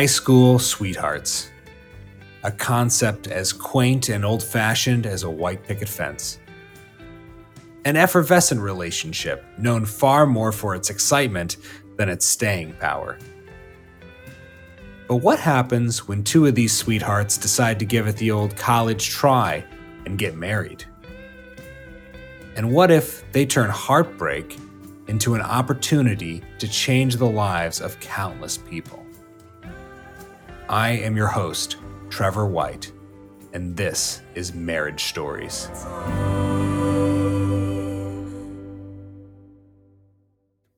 High school sweethearts. A concept as quaint and old fashioned as a white picket fence. An effervescent relationship known far more for its excitement than its staying power. But what happens when two of these sweethearts decide to give it the old college try and get married? And what if they turn heartbreak into an opportunity to change the lives of countless people? I am your host, Trevor White, and this is Marriage Stories.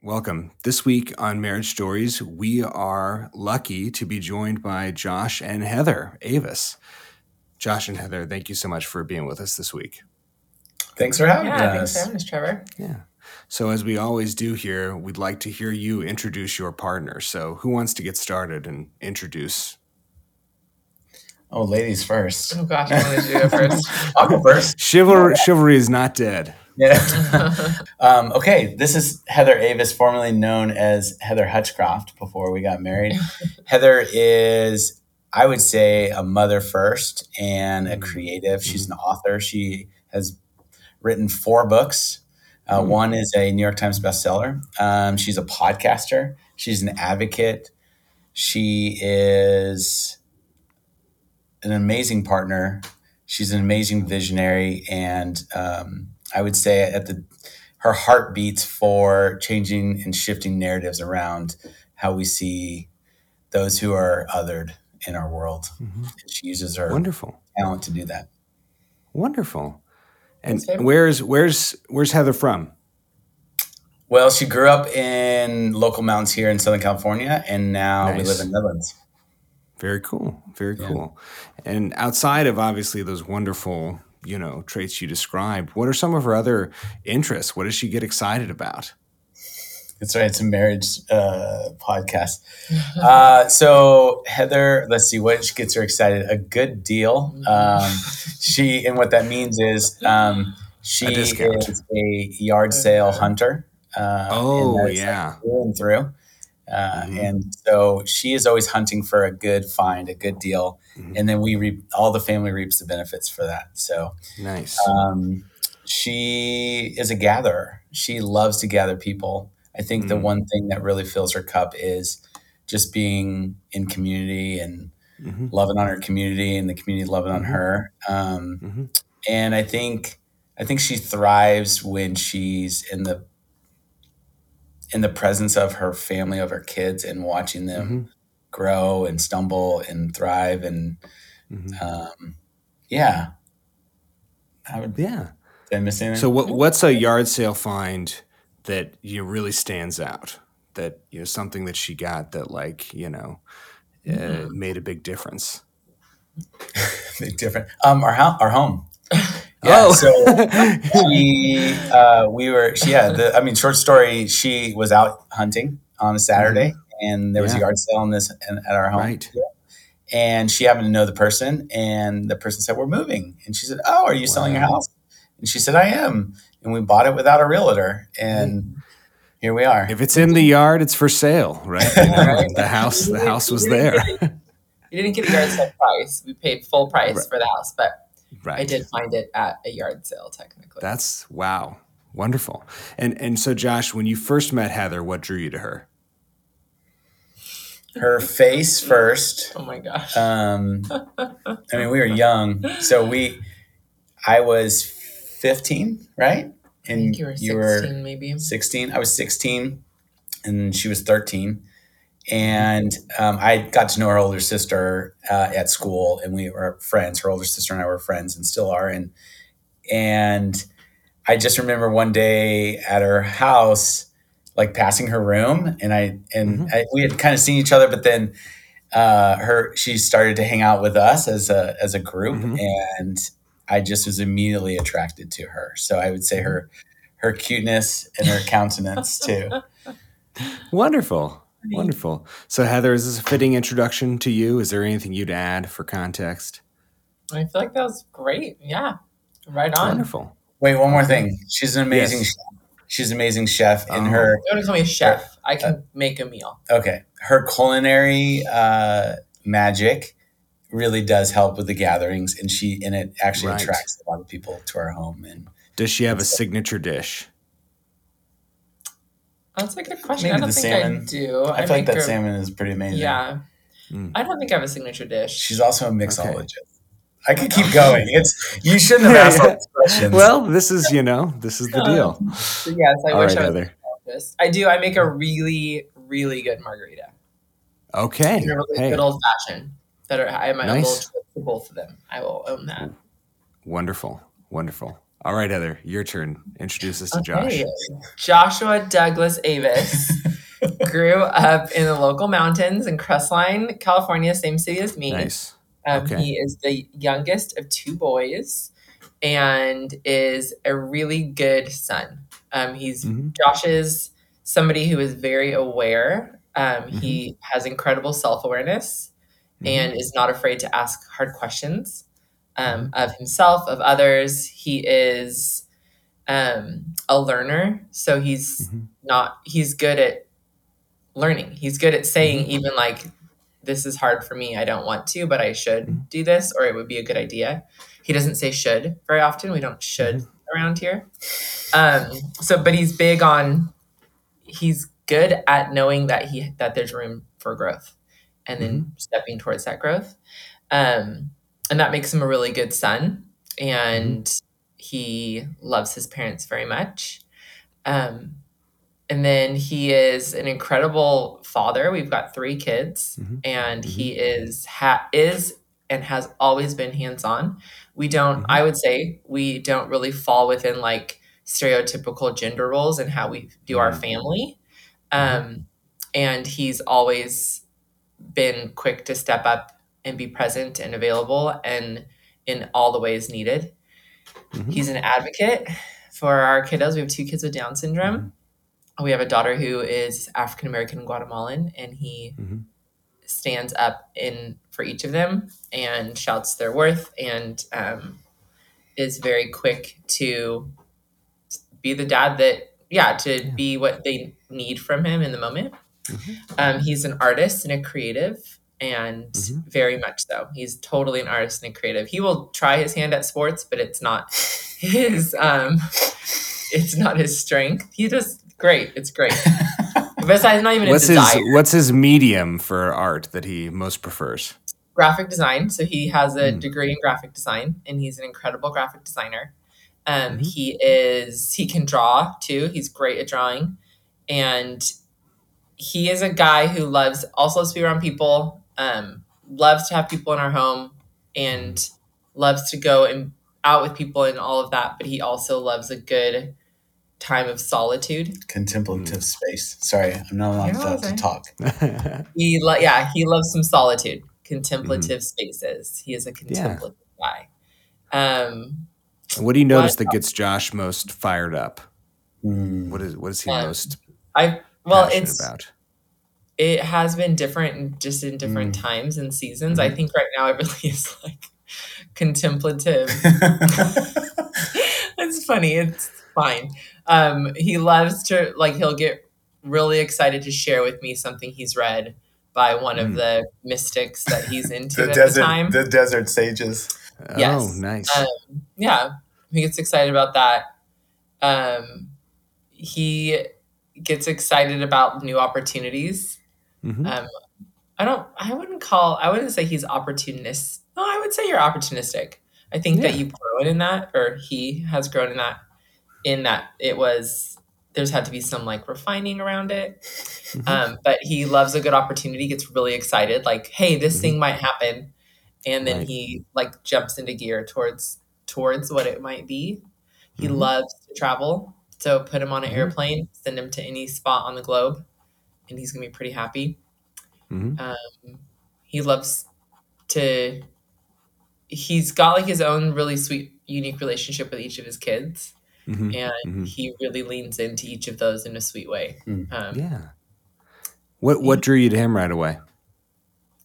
Welcome. This week on Marriage Stories, we are lucky to be joined by Josh and Heather Avis. Josh and Heather, thank you so much for being with us this week. Thanks for having yeah, us. thanks for having us, Trevor. Yeah. So, as we always do here, we'd like to hear you introduce your partner. So, who wants to get started and introduce? Oh, ladies first. Oh gosh, I wanted to do it first. I'll go first. Chivalry, chivalry is not dead. Yeah. um, okay, this is Heather Avis, formerly known as Heather Hutchcroft before we got married. Heather is, I would say, a mother first and a creative. She's an author. She has written four books. Uh, Mm. One is a New York Times bestseller. Um, she's a podcaster. She's an advocate. She is an amazing partner. She's an amazing visionary, and um, I would say at the her heart beats for changing and shifting narratives around how we see those who are othered in our world. Mhm. And she uses her Wonderful. talent to do that. Wonderful. And where's where's where's Heather from? Well, she grew up in local mountains here in Southern California, and now we live in Midlands. Very cool. Very Yeah. cool. And outside of obviously those wonderful, you know, traits you described, what are some of her other interests? What does she get excited about? That's right. It's a marriage uh, podcast. Uh, so Heather, let's see what gets her excited. A good deal. Um, she and what that means is um, she A is a yard sale hunter. Uh, Oh, and that's yeah. through and through. Uh, Mhm. And so she is always hunting for a good find, a good deal, Mhm. and then we reap all the family reaps the benefits for that. So Nice. um, she is a gatherer. She loves to gather people. I think the Mm. one thing that really fills her cup is just being in community and hmm loving on her community and the community loving on Mhm. her. Um, hmm and I think I think she thrives when she's in the in the presence of her family, of her kids, and watching them hmm grow and stumble and thrive. And hmm um, yeah, I would. Yeah. Did I miss anything? So what what's a yard sale find that you really stands out? That you know something that she got that like you know uh, made a big difference. big different. Um, our house, our home. Yeah, oh, so she, uh, we were, she, yeah, the, I mean, short story, she was out hunting on a Saturday and there was Yeah. a yard sale in this in, at our home. right. And she happened to know the person and the person said, we're moving. And she said, oh, are you selling your house? And she said, I am. And we bought it without a realtor. And here we are. If it's in the yard, it's for sale, right? Right. the house, the house was there. didn't get it- You didn't get a yard sale price. We paid full price Right. for the house, but Right. I did find it at a yard sale technically. That's wow, wonderful. And and so, Josh, when you first met Heather, what drew you to her? Her face first. oh my gosh. Um, I mean, we were young, so we. I was fifteen, right? I And think you were 16 maybe. 16. I was 16 and she was 13. And um, I got to know her older sister uh, at school and we were friends. Her older sister and I were friends and still are. And, and I just remember one day at her house, like passing her room and I, and Mhm. I, we had kind of seen each other, but then uh, her, she started to hang out with us as a, as a group Mhm. and I just was immediately attracted to her. So I would say her, her cuteness and her countenance too. Wonderful, wonderful. So, Heather, is this a fitting introduction to you? Is there anything you'd add for context? I feel like that was great. Yeah. Right on. Wonderful. Wait, one more thing. She's an amazing Yes. chef. She's an amazing chef in Oh. her You want to call me a chef? I can make a meal. okay. her culinary uh, magic really does help with the gatherings, and she and it actually Right. attracts a lot of people to our home. And Does she have a signature dish? That's a good question. Maybe I don't the think salmon. I do. I, feel like that a- salmon is pretty amazing. Yeah. Mm. I don't think I have a signature dish. she's also a mixologist. I could keep going. It's you shouldn't have asked all these questions. Well, this is you know this is the deal. So yes, I All wish right, I was Heather. this. I do. I make a really, really good margarita. Okay. And a really Hey, good old fashioned. That are I might Nice. nice. little to both of them. I will own that. wonderful, wonderful. All right, Heather, your turn. Introduce us to Josh. Okay. Joshua Douglas Avis grew up in the local mountains in Crestline, California, same city as me. Nice. Um, Okay. He is the youngest of two boys and is a really good son. Um, he's Mhm. Josh is somebody who is very aware. Um, He has incredible self awareness Mhm. and is not afraid to ask hard questions um, of himself, of others. He is um, a learner, so he's Mhm. not. He's good at learning. He's good at saying Mm-hmm. even like, "This is hard for me. I don't want to, but I should Mhm. do this, or it would be a good idea." He doesn't say "should" very often. We don't "should" Mm-hmm. around here. Um, so, but he's big on. He's good at knowing that he that there's room for growth, and then Mm-hmm. stepping towards that growth, um, and that makes him a really good son. And Mm-hmm. he loves his parents very much. Um, and then he is an incredible father. We've got three kids, Mhm. and he is ha- is and has always been hands on. We don't. I would say we don't really fall within like stereotypical gender roles and how we do our Mhm. family. Um, and he's always been quick to step up and be present and available and in all the ways needed. Mhm. He's an advocate for our kiddos. We have two kids with Down syndrome. We have a daughter who is African American and Guatemalan, and he Mhm. stands up in for each of them and shouts their worth and um, is very quick to be the dad that yeah to Yeah. be what they need from him in the moment. Mhm. Um, he's an artist and a creative, and Mhm. very much so. He's totally an artist and a creative. He will try his hand at sports, but it's not his. Um, it's not his strength. He does great. It's great. Besides, not even What's his. What's his medium for art that he most prefers? graphic design. So he has a Mm. degree in graphic design, and he's an incredible graphic designer. Um, Mhm. He is he can draw too. He's great at drawing, and he is a guy who loves also loves to be around people. Um, loves to have people in our home, and loves to go and out with people and all of that. But he also loves a good time of solitude. Contemplative space. Sorry, I'm not allowed You're to, to talk. He lo- yeah he loves some solitude, contemplative spaces. He is a contemplative guy. Um, what do you notice that gets Josh most fired up? Hmm. What is What is he Um, most I well, it's about? It has been different, just in different times and seasons. I think right now it really is like contemplative. it's funny. It's fine. Um, he loves to like he'll get really excited to share with me something he's read by one of Mm. the mystics that he's into the at desert, the time. the desert sages. yes. Oh, nice. Um, yeah, he gets excited about that. Um, he gets excited about new opportunities. Mhm. Um, I don't. I wouldn't call. I wouldn't say he's opportunist. No, I would say you're opportunistic. I think that you've grown in that, or he has grown in that. In that, it was there's had to be some like refining around it. Mhm. Um, but he loves a good opportunity. Gets really excited, like, "Hey, this Mhm. thing might happen," and then Right. he like jumps into gear towards towards what it might be. He Mhm. loves to travel, so put him on an Mhm. airplane, send him to any spot on the globe, and he's gonna be pretty happy. Mhm. Um, he loves to. He's got like his own really sweet, unique relationship with each of his kids, Mhm. and Mhm. he really leans into each of those in a sweet way. Hmm. Um, Yeah. What What drew you to him right away?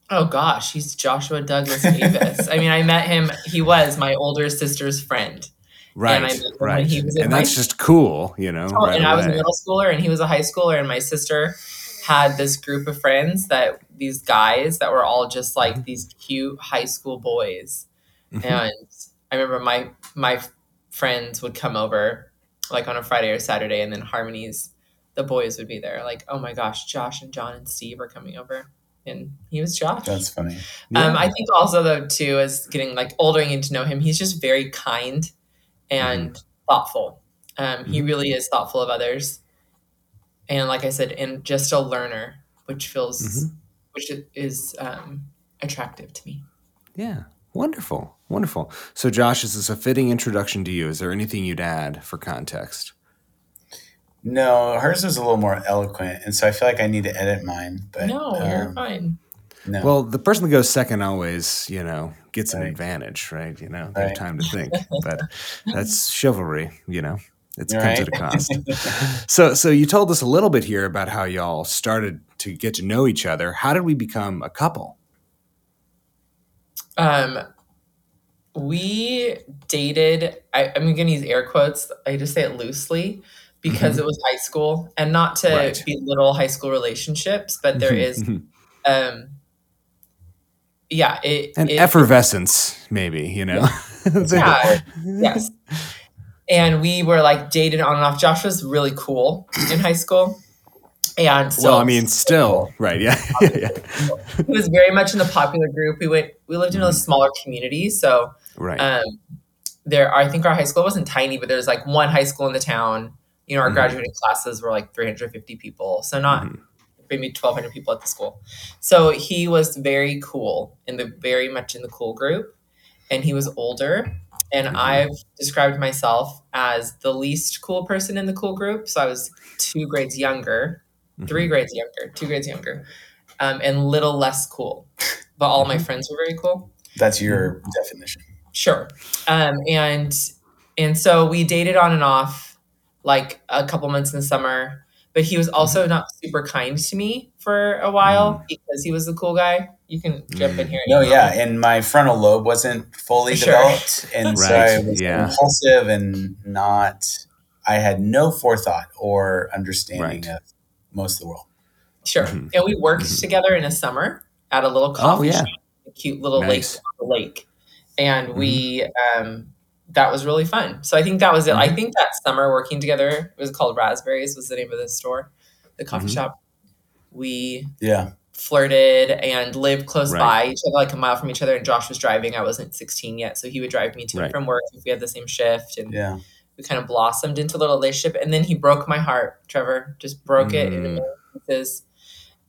Oh gosh, he's Joshua Douglas Avis. I mean, I met him. He was my older sister's friend. Right. I met him when right. he was in and high that's just cool, you know. Oh, right and I was a middle schooler, and he was a high schooler, and my sister had this group of friends that these guys that were all just like these cute high school boys. Mhm. And I remember my my friends would come over like on a Friday or Saturday and then Harmony's the boys would be there. Like, oh my gosh, Josh and John and Steve are coming over. And he was Josh. That's funny. Um, I think also though too, as getting like older and getting to know him, he's just very kind and thoughtful. Um, He Mhm. really is thoughtful of others, and like I said, and just a learner, which feels Mhm. which is um, attractive to me. Yeah. Wonderful. Wonderful. So, Josh, is this a fitting introduction to you. Is there anything you'd add for context? No, hers was a little more eloquent, and so I feel like I need to edit mine. But no, you're um, fine. No, Well, the person that goes second always, you know, gets an advantage, right? You know, they have time to think. But that's chivalry, you know. It comes right. at a cost. so, so you told us a little bit here about how y'all started to get to know each other. How did we become a couple? Um, we dated. I, I'm going to use air quotes. I just say it loosely because Mhm. it was high school, and not to Right. belittle high school relationships, but there is Mhm. um yeah it, an it- effervescence, maybe, you know. yeah yes and we were like dated on and off josh was really cool in high school and so well, I mean, still, right? Yeah, yeah, he was very much in the popular group we went we lived in a Mhm. smaller community so right. um there i think our high school wasn't tiny but there's like one high school in the town you know our Mhm. graduating classes were like 350 people so not Mhm. maybe 1200 people at the school so he was very cool in the very much in the cool group and he was older and Mhm. i've described myself as the least cool person in the cool group so i was two grades younger three Mhm. grades younger two grades younger um, and little less cool but all my Mhm. friends were very cool that's your definition. Sure. Um, and and so we dated on and off like a couple months in the summer, but he was also Mm-hmm. not super kind to me for a while because he was the cool guy. You can jump in here. No, anytime. yeah, and my frontal lobe wasn't fully Sure. developed, and so Right, I was yeah. impulsive and not. I had no forethought or understanding Right. of most of the world. Sure. Mhm. And we worked Mhm. together in a summer at a little coffee Oh, yeah. shop, a cute little Nice. lake on the lake. And we um that was really fun. So I think that was it. I Mhm. think that summer working together, it was called Raspberries, was the name of the store, the coffee Mhm. shop. We Yeah, flirted and lived close Right. by each other, like a mile from each other. And Josh was driving. I wasn't 16 yet. So he would drive me to Right. and from work if we had the same shift. And yeah. we kind of blossomed into a little relationship. And then he broke my heart, Trevor, just broke it in a Mm. million pieces.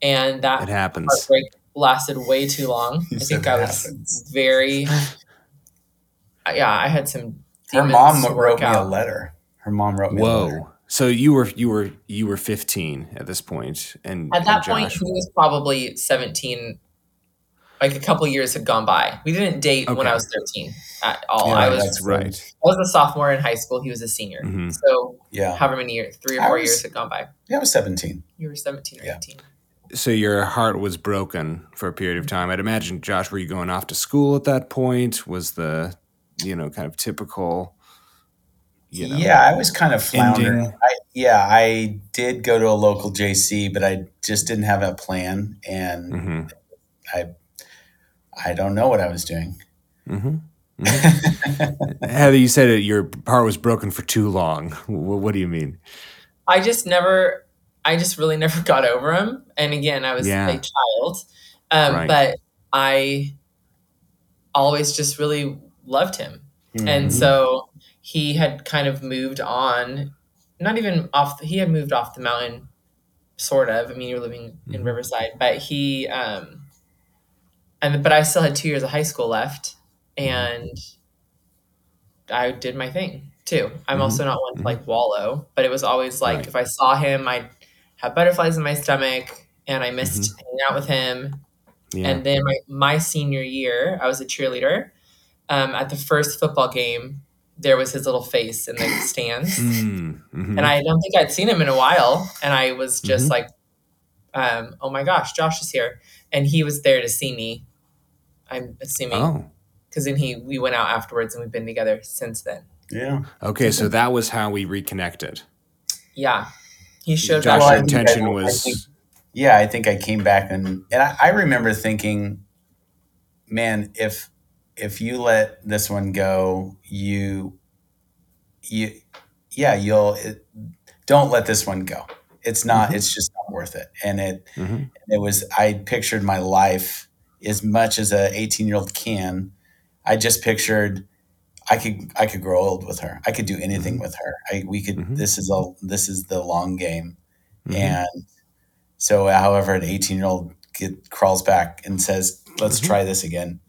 And that It happens. heartbreak lasted way too long. I think I was happens. very, yeah, I had some. Her mom wrote work me a letter. Her mom wrote me a letter. Whoa. So you were you were you were 15 at this point, and At that and point, Josh- he was probably 17. Like a couple years had gone by. We didn't date when I was 13 at all. Yeah, I was that's right. I was a sophomore in high school. He was a senior. Mhm. So Yeah, however many years, three or four was- years had gone by. yeah. I was seventeen. You were 17 or Yeah. 18. So your heart was broken for a period of time. I'd imagine, Josh, were you going off to school at that point? Was the, you know, kind of typical, you know, yeah, I was kind of floundering. I, yeah, I did go to a local JC, but I just didn't have a plan, and hmm I, I don't know what I was doing. hmm Heather, you said it, your heart was broken for too long. What, what do you mean? I just never, I just really never got over him. And again, I was Yeah. a child. Um, Right. But I always just really loved him. And Mhm. so he had kind of moved on, not even off, he had moved off the mountain, sort of. I mean, you're living in Mhm. Riverside, but he, um, and but I still had two years of high school left, and I did my thing too. I'm Mhm. also not one to Mhm. like wallow, but it was always like Right. if I saw him, I'd have butterflies in my stomach, and I missed hanging out with him. yeah. And then my, my senior year, I was a cheerleader. Um, at the first football game, there was his little face in the stands. Mm, mhm. And I don't think I'd seen him in a while. And I was just Mhm. like, um, oh my gosh, Josh is here. And he was there to see me. I'm assuming. oh, Because then he we went out afterwards and we've been together since then. yeah. okay. So that was how we reconnected. Yeah. He showed Josh, back Well, your intention I- I was think- yeah, I think I came back and and I, I remember thinking, man, if if you let this one go, you you yeah, you'll it, don't let this one go. It's not. Mhm. It's just not worth it. And it hmm it was. I pictured my life as much as a 18 year old can. I just pictured I could I could grow old with her. I could do anything Mhm. with her. I we could. Mhm. This is a this is the long game. Mhm. And so, however, an 18 year old get crawls back and says, "Let's Mhm. try this again."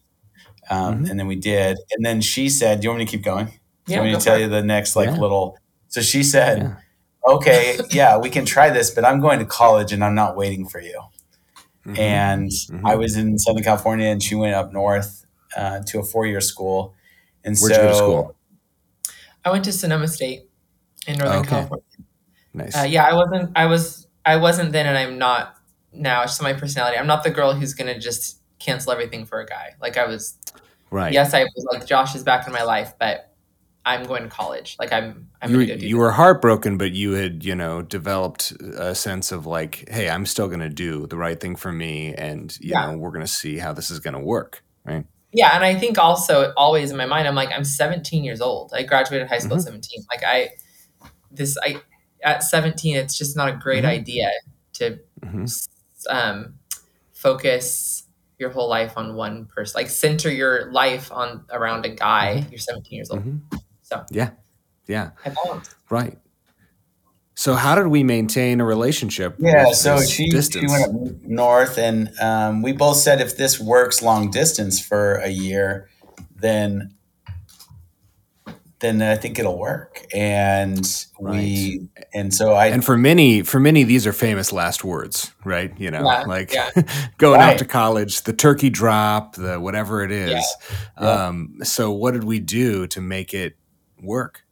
Um, Mhm. And then we did. And then she said, "Do you want me to keep going? Do you Yeah, want me to tell it. you the next like Yeah. little?" So she said, Yeah. "Okay, yeah, we can try this, but I'm going to college and I'm not waiting for you." Mhm. And Mhm. I was in Southern California, and she went up north uh, to a four year school. And Where'd so, you go to school? I went to Sonoma State in Northern Okay. California. Nice. Uh, yeah, I wasn't. I was. I wasn't then, and I'm not now. It's just my personality. I'm not the girl who's gonna just cancel everything for a guy. Like I was. right. Yes, I was like Josh is back in my life, but I'm going to college. Like I'm. I'm you, do. you were heartbroken, but you had, you know, developed a sense of like, hey, I'm still going to do the right thing for me, and you Yeah. know, we're going to see how this is going to work, right? Yeah, and I think also always in my mind, I'm like, I'm 17 years old. I graduated high school Mhm. at 17. Like I, this I at 17, it's just not a great Mhm. idea to hmm um, focus your whole life on one person. Like center your life on around a guy. You're 17 years old. hmm So Yeah, yeah, I balance. right. So, how did we maintain a relationship? yeah, with so this she, she went up north, and um, we both said if this works long distance for a year, then then I think it'll work. And we and so I and for many, for many, these are famous last words, right? You know, Yeah, like yeah. going Right. out to college, the turkey drop, the whatever it is. Yeah. Um, so, what did we do to make it work?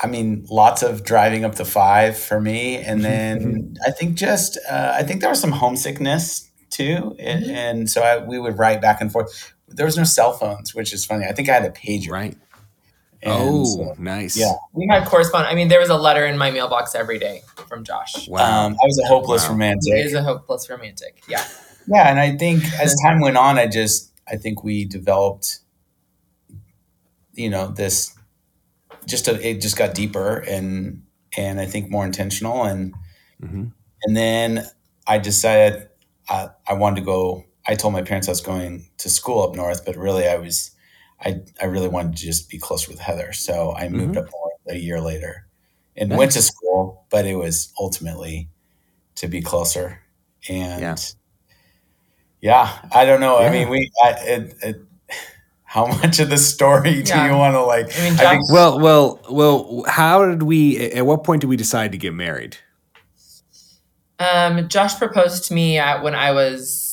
I mean, lots of driving up the five for me, and then I think just uh, I think there was some homesickness too, and, Mhm. and so I, we would write back and forth. There was no cell phones, which is funny. I think I had a pager. Right. And oh, so, nice. yeah. We had correspond. I mean, there was a letter in my mailbox every day from Josh. Wow. um, I was a hopeless Wow. He romantic. is a hopeless romantic. Yeah. Yeah, and I think as time went on, I just I think we developed, you know, this just a, it just got deeper and and I think more intentional and hmm and then I decided I, I wanted to go. I told my parents I was going to school up north, but really I was I I really wanted to just be closer with Heather, so I moved up north a year later and went to school, but it was ultimately to be closer and. Yeah. Yeah, I don't know. I mean, we. I, it, it, how much of the story do Yeah. you want to like? I mean, I think Well, well, well. How did we? At what point did we decide to get married? Um, Josh proposed to me at when I was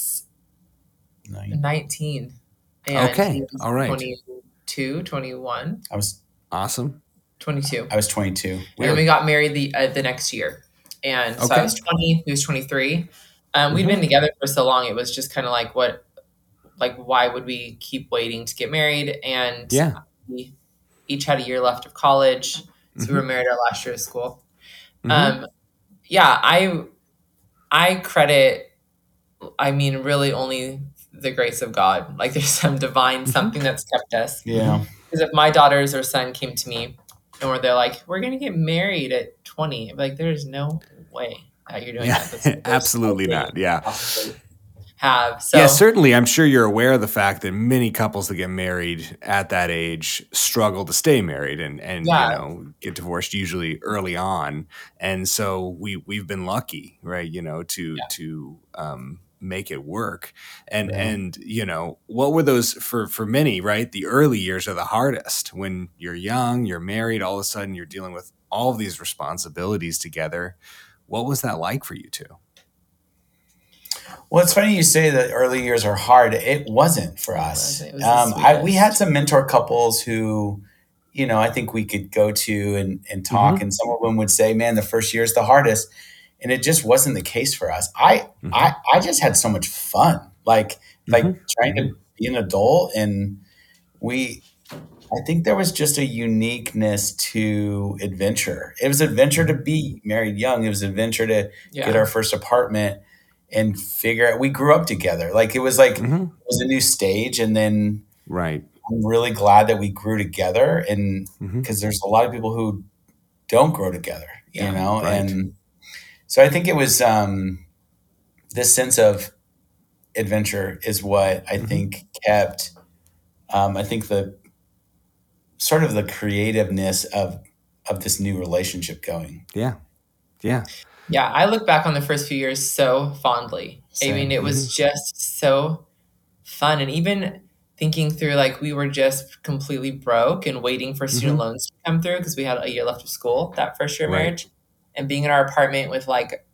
Nine. 19. And Okay, all right. 22, 21, I was. Awesome. 22. I was twenty two. and then we got married the uh, the next year. And so Okay. I was 20, he was 23. Um, we'd Mhm. been together for so long, it was just kind of like, what, like, why would we keep waiting to get married? And Yeah. we each had a year left of college. So we were married our last year of school. Mhm. Um, yeah, I, I credit, I mean, really only the grace of God. Like there's some divine something that's kept us. Yeah. Because if my daughters or son came to me and were they're like, we're gonna get married at 20, I'm like, there's no way that you're doing yeah. that. That's Absolutely not. Yeah. possibly Have so yeah, certainly. I'm sure you're aware of the fact that many couples that get married at that age struggle to stay married and and Yeah. you know get divorced usually early on. And so we we've been lucky, right? You know, to Yeah. to um, make it work. And Yeah. and you know what were those for for many? Right, the early years are the hardest when you're young, you're married. All of a sudden, you're dealing with all of these responsibilities together. What was that like for you two? Well, it's funny you say that early years are hard. It wasn't for us. wasn't. It was the um, I, we had some mentor couples who, you know, I think we could go to and, and talk, Mhm. and some of them would say, "Man, the first year is the hardest," and it just wasn't the case for us. I Mhm. I, I just had so much fun, like like Mhm. trying to be an adult, and we. I think there was just a uniqueness to adventure. It was adventure to be married young. It was adventure to Yeah. get our first apartment and figure out. We grew up together. Like it was like Mhm. it was a new stage, and then Right. I'm really glad that we grew together. And because there's a lot of people who don't grow together, Yeah, you know, right. and so I think it was um, this sense of adventure is what I Mhm. think kept. Um, I think the sort of the creativeness of of this new relationship going. Yeah. Yeah. Yeah, I look back on the first few years so fondly. I mean, it was just so fun. And even thinking through, like, we were just completely broke and waiting for student loans to come through because we had a year left of school that first year of Right. marriage. And being in our apartment with, like,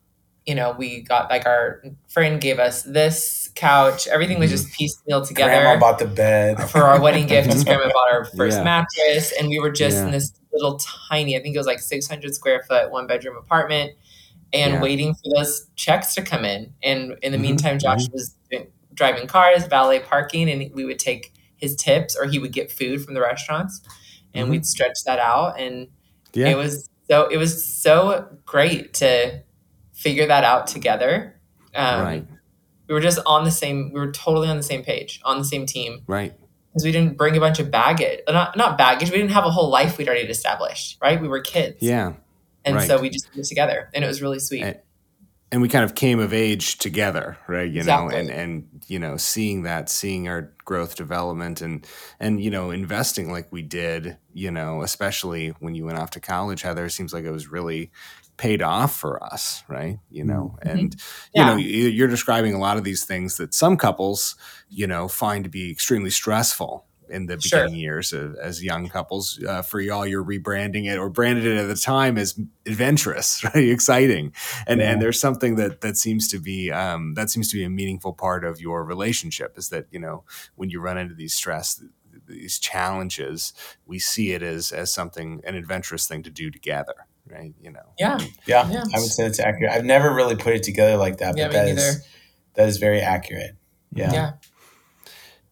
you know, we got like our friend gave us this couch. Everything was Mhm. just piecemeal together Grandma bought the bed for our wedding gift. Grandma bought our first Yeah. mattress, and we were just Yeah. in this little tiny, I think it was like 600 square foot, one bedroom apartment, and Yeah. waiting for those checks to come in. And in the Mhm, meantime, Josh was driving cars, valet parking, and we would take his tips, or he would get food from the restaurants, and Mhm. we'd stretch that out. And Yeah. it was so it was so great to figure that out together. Um, right. We were just on the same. We were totally on the same page, on the same team Right. because we didn't bring a bunch of baggage not not baggage we didn't have a whole life we'd already established right we were kids Yeah. and right. so we just did it together and it was really sweet and we kind of came of age together right you Exactly. know and and you know seeing that seeing our growth development and and you know investing like we did you know especially when you went off to college heather it seems like it was really paid off for us right you know Mhm. and Yeah. you know you're describing a lot of these things that some couples you know find to be extremely stressful in the Sure. beginning years of, as young couples uh, for y'all you're rebranding it or branded it at the time as adventurous right exciting and Yeah. and there's something that that seems to be um, that seems to be a meaningful part of your relationship is that you know when you run into these stress these challenges we see it as as something an adventurous thing to do together right you know yeah Yeah, Yeah. I would say it's accurate. I've never really put it together like that, Yeah, but me that neither. is that is very accurate. Yeah. yeah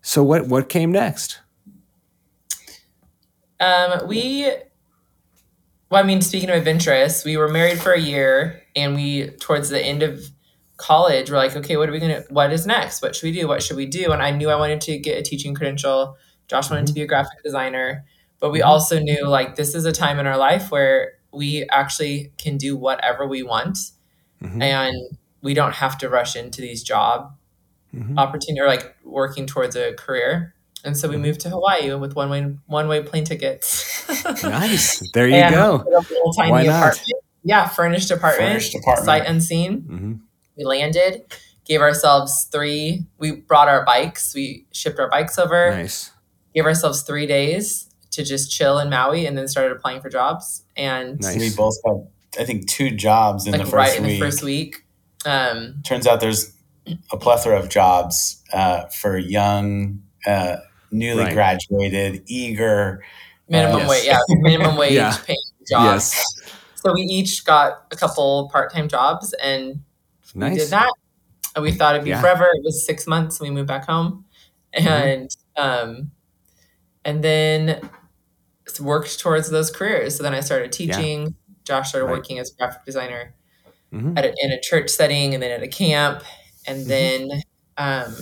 so what what came next um we well i mean speaking of adventurous we were married for a year and we towards the end of college we're like okay what are we gonna what is next? What should we do? What should we do? And i knew i wanted to get a teaching credential. Josh wanted to be a graphic designer. But we Mhm. also knew like this is a time in our life where we actually can do whatever we want. Mhm. and we don't have to rush into these job Mhm. opportunity or like working towards a career and so we Mhm. moved to hawaii with one way one way plane tickets. Nice. There you And go. little tiny Why not? apartment. Yeah furnished apartment, Furnished apartment. sight unseen. Hmm we landed gave ourselves three we brought our bikes. We shipped our bikes over. Nice. Gave ourselves three days to just chill in maui and then started applying for jobs. And Nice. We both had, I think, two jobs in like the first right in week. the first week. Um Turns out there's a plethora of jobs uh, for young, uh, newly Right. graduated, eager. minimum yes. wage yeah minimum wage Yeah. paying jobs yes So we each got a couple part-time jobs and we did that. And we thought it'd be Yeah. forever. It was six months and we moved back home. And um and then worked towards those careers. So then I started teaching. Josh started Right. working as a graphic designer Mhm. at a, in a church setting and then at a camp. And Mhm. then um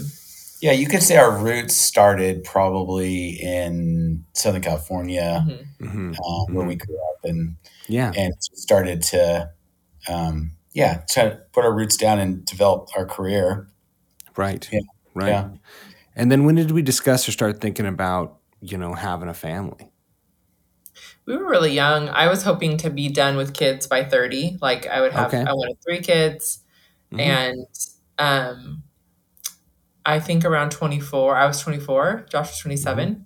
Yeah, you could say our roots started probably in Southern California, mhm. Mhm. uh, where we grew up, and yeah and started to, um, yeah, to put our roots down and develop our career. right Yeah. right Yeah. and then when did we discuss or start thinking about you know having a family we were really young. I was hoping to be done with kids by 30. Like I would have Okay. I wanted three kids. Mhm. and um i think around 24 i was 24 josh was 27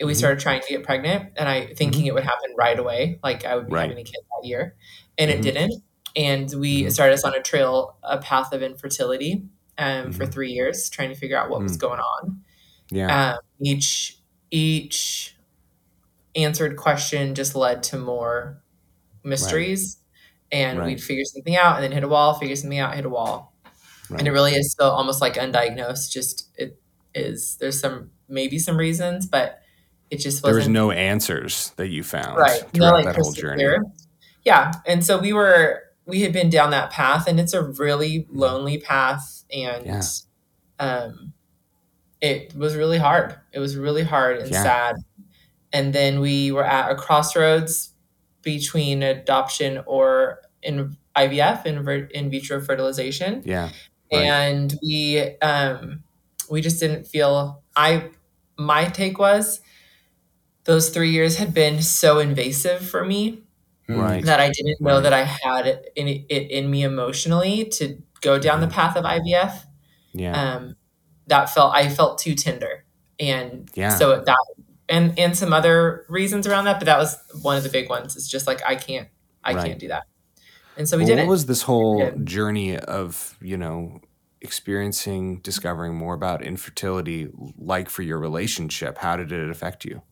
and we Mhm. started trying to get pregnant and i thinking it would happen right away like i would be Right. having a kid that year and Mhm. it didn't and we Mhm. started us on a trail a path of infertility um, for Mhm. three years trying to figure out what was Mm. going on yeah um, each each answered question just led to more mysteries and Right. we'd figure something out and then hit a wall figure something out hit a wall and it really is still almost like undiagnosed just it is there's some maybe some reasons but it just There wasn't was no answers that you found right throughout no like that whole journey. yeah and so we were we had been down that path and it's a really lonely path and Yeah. um it was really hard it was really hard and Yeah. sad and then we were at a crossroads between adoption or in ivf in, in vitro fertilization Yeah. Right. and we um we just didn't feel i my take was those three years had been so invasive for me Hmm. Right. that i didn't know Right. that i had it in, it in me emotionally to go down the path of ivf Yeah. um that felt i felt too tender and Yeah. so that and and some other reasons around that but that was one of the big ones it's just like i can't i Right. can't do that and so we Well, did what it was this whole journey of, you know, experiencing, discovering more about infertility like for your relationship? How did it affect you?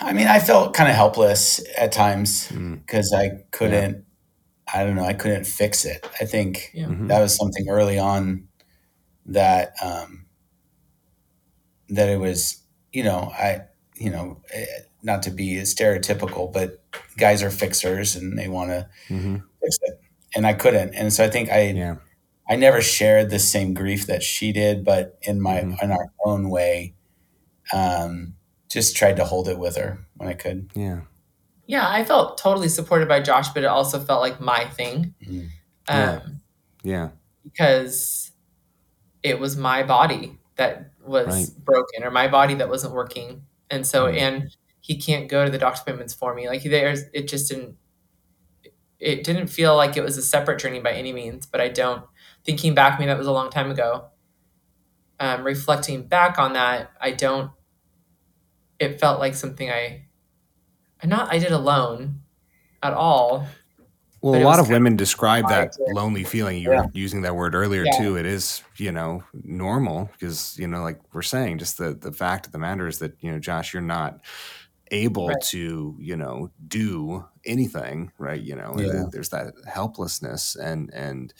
I mean, I felt kind of helpless at times Mm. because I couldn't. I don't know. I couldn't fix it. I think Yeah. Mhm. that was something early on that um, that it was. You know, I you know, eh, not to be stereotypical, but guys are fixers and they want to hmm fix it, and I couldn't. And so I think I Yeah. I never shared the same grief that she did, but in my Mhm. in our own way, um, just tried to hold it with her when I could. Yeah. Yeah, I felt totally supported by Josh, but it also felt like my thing. Mhm. Um, Yeah. Yeah. because it was my body that was Right. broken or my body that wasn't working. And so Mhm. and he can't go to the doctor appointments for me. Like there's it just didn't it didn't feel like it was a separate journey by any means, but I don't thinking back, I mean that was a long time ago. Um, reflecting back on that, I don't it felt like something I I not I did alone at all. Well, a lot of women describe that lonely feeling. You Yeah. were using that word earlier Yeah. too. It is, you know, normal because, you know, like we're saying, just the the fact of the matter is that, you know, Josh, you're not able Right. to, you know, do anything, right? You know, Yeah. there's that helplessness and and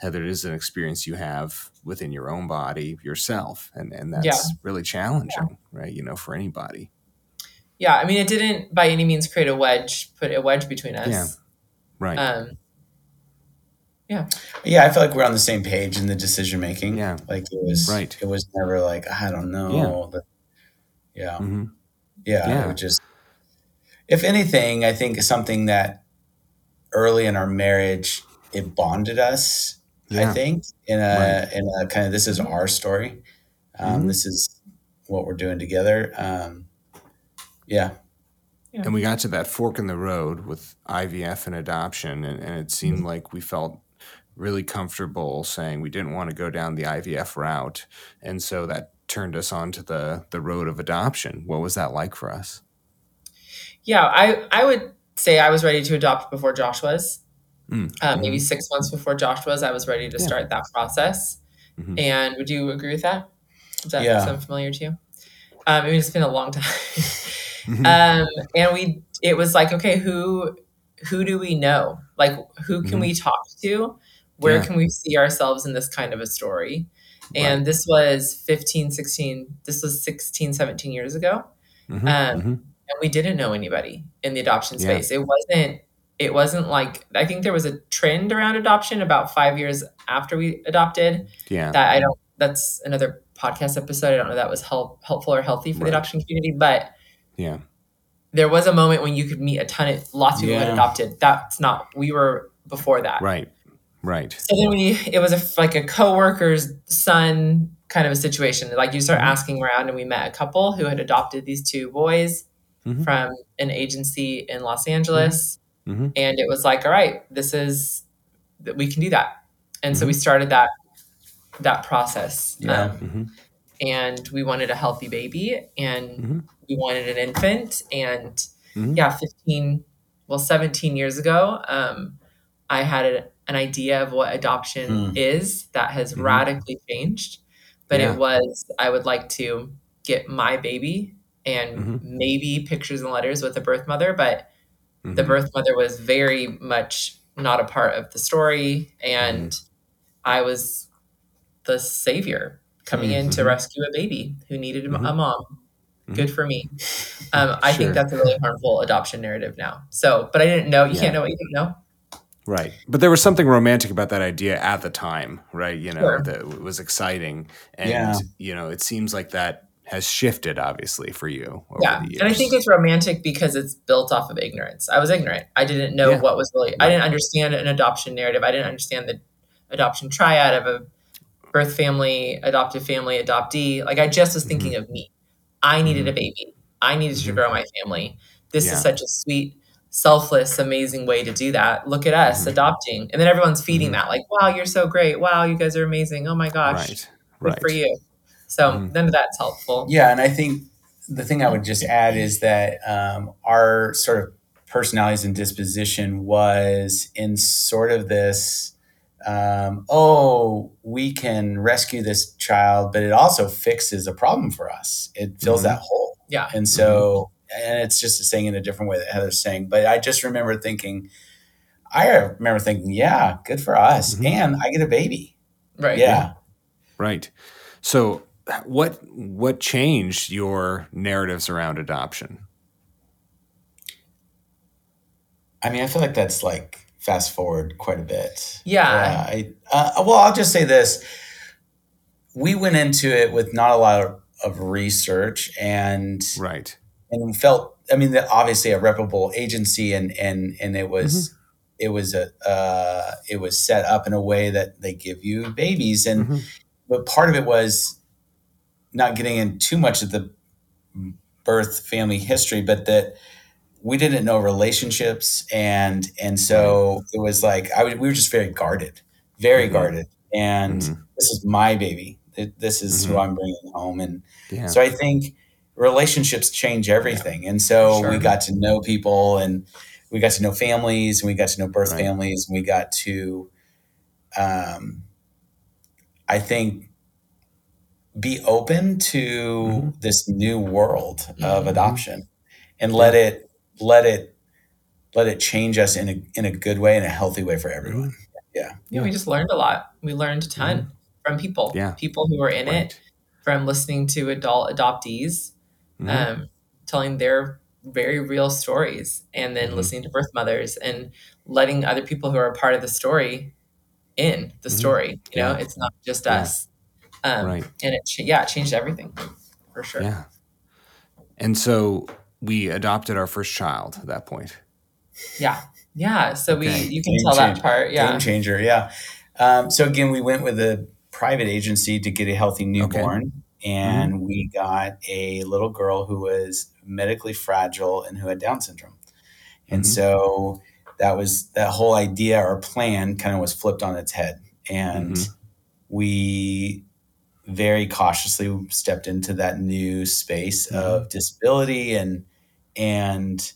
Heather, it is an experience you have within your own body yourself. And and that's Yeah. really challenging, right? You know, for anybody. Yeah, I mean it didn't by any means create a wedge, put a wedge between us. Yeah. Right. Um, Yeah, yeah I feel like we're on the same page in the decision making. Yeah. like it was Right. It was never like I don't know. Yeah, yeah, hmm yeah. Yeah. It would just, if anything, I think something that early in our marriage it bonded us. Yeah. I think in a in a kind of this is our story. Um, Mhm. This is what we're doing together. Um, yeah, And we got to that fork in the road with IVF and adoption, and, and it seemed like we felt really comfortable saying we didn't want to go down the IVF route. And so that turned us onto the, the road of adoption. What was that like for us? yeah, I I would say I was ready to adopt before Josh was. Mm. Uh, maybe six months before Josh was, I was ready to Yeah. start that process. Mhm. And would you agree with that? Does that Yeah. sound familiar to you? Um, I mean, it's been a long time. Mhm. um, and we, it was like, okay, who, who do we know? Like, who can Mhm. we talk to? Where Yeah. can we see ourselves in this kind of a story? And this was 15, 16, this was 16, 17 years ago. Mhm. um, Mhm. and we didn't know anybody in the adoption Yeah. space. It wasn't it wasn't like I think there was a trend around adoption about 5 years after we adopted yeah. that I don't that's another podcast episode. I don't know if that was help, helpful or healthy for Right. the adoption community, but yeah. there was a moment when you could meet a ton of lots of people who had adopted. That's not we were before that. Right. Right. So then we it was a, like a coworker's son kind of a situation. Like you start Mhm. asking around, and we met a couple who had adopted these two boys Mhm. from an agency in Los Angeles, Mhm. and it was like, all right, this is that we can do that, and so we Mm-hmm. started that that process. Yeah. Um, and we wanted a healthy baby, and we wanted an infant, and yeah, fifteen, well, seventeen years ago, um, I had a, an idea of what adoption Hmm. is that has Mhm. radically changed. But Yeah. it was I would like to get my baby and Mhm. maybe pictures and letters with the birth mother, but the Mhm. birth mother was very much not a part of the story, and Mm-hmm. I was the savior coming in to Mhm. rescue a baby who needed a- a Mhm. mom. Good for me. Um, I Sure. think that's a really harmful adoption narrative now. So, but I didn't know. You Yeah. can't know what you didn't know. Right. But there was something romantic about that idea at the time, right? You know, Sure. that was exciting. And, Yeah. you know, it seems like that has shifted, obviously, for you over yeah the years. and i think it's romantic because it's built off of ignorance i was ignorant i didn't know Yeah. what was really i didn't understand an adoption narrative i didn't understand the adoption triad of a birth family adoptive family adoptee like i just was thinking Mm-hmm. of me i needed a baby i needed to Mhm. grow my family this Yeah. is such a sweet selfless amazing way to do that look at us Mhm. adopting and then everyone's feeding Mhm. that like wow you're so great wow you guys are amazing oh my gosh right. good Right. for you so Mhm. none of that's helpful Yeah, and I think the thing I would just add is that um, our sort of personalities and disposition was in sort of this um, oh, we can rescue this child, but it also fixes a problem for us. It fills Mhm. that hole. yeah And so, and it's just saying in a different way that Heather's saying, but I just remember thinking, I remember thinking, yeah, good for us. Mhm. And I get a baby. right Yeah. Right. So what what changed your narratives around adoption? I mean, I feel like that's like fast forward quite a bit. Yeah. I, uh, well, I'll just say this. We went into it with not a lot of, of research and Right. And felt I mean obviously a reputable agency and and and it was it was a uh, it was set up in a way that they give you babies and Mhm. but part of it was not getting in too much of the birth family history but that we didn't know relationships and and so it was like I we were just very guarded very Mhm. guarded and Mhm. this is my baby Th- this is who Mhm. I'm bringing home and Yeah. so I think relationships change everything. And so Sure. we got to know people and we got to know families and we got to know birth Right. families and we got to, um, I think, be open to Mhm. this new world of Mhm. adoption and let it, let it, let it change us in a, in a good way in a healthy way for everyone. Yeah, Yeah. we just learned a lot. We learned a ton from people. Yeah. People who were in it, from listening to adult adoptees, Mhm. um, telling their very real stories, and then Mhm. listening to birth mothers and letting other people who are a part of the story in the Mhm. story. You know, Yeah. it's not just Yeah. us. Um, Right. And it, yeah, it changed everything for sure. Yeah. And so we adopted our first child at that point. Yeah. Yeah. So Okay. we, you can Game tell that part. Yeah. Game changer. Yeah. Um, so again, we went with a private agency to get a healthy newborn, and we got a little girl who was medically fragile and who had Down syndrome. And Mhm. so that was that whole idea or plan kind of was flipped on its head, and Mhm. we very cautiously stepped into that new space of disability and and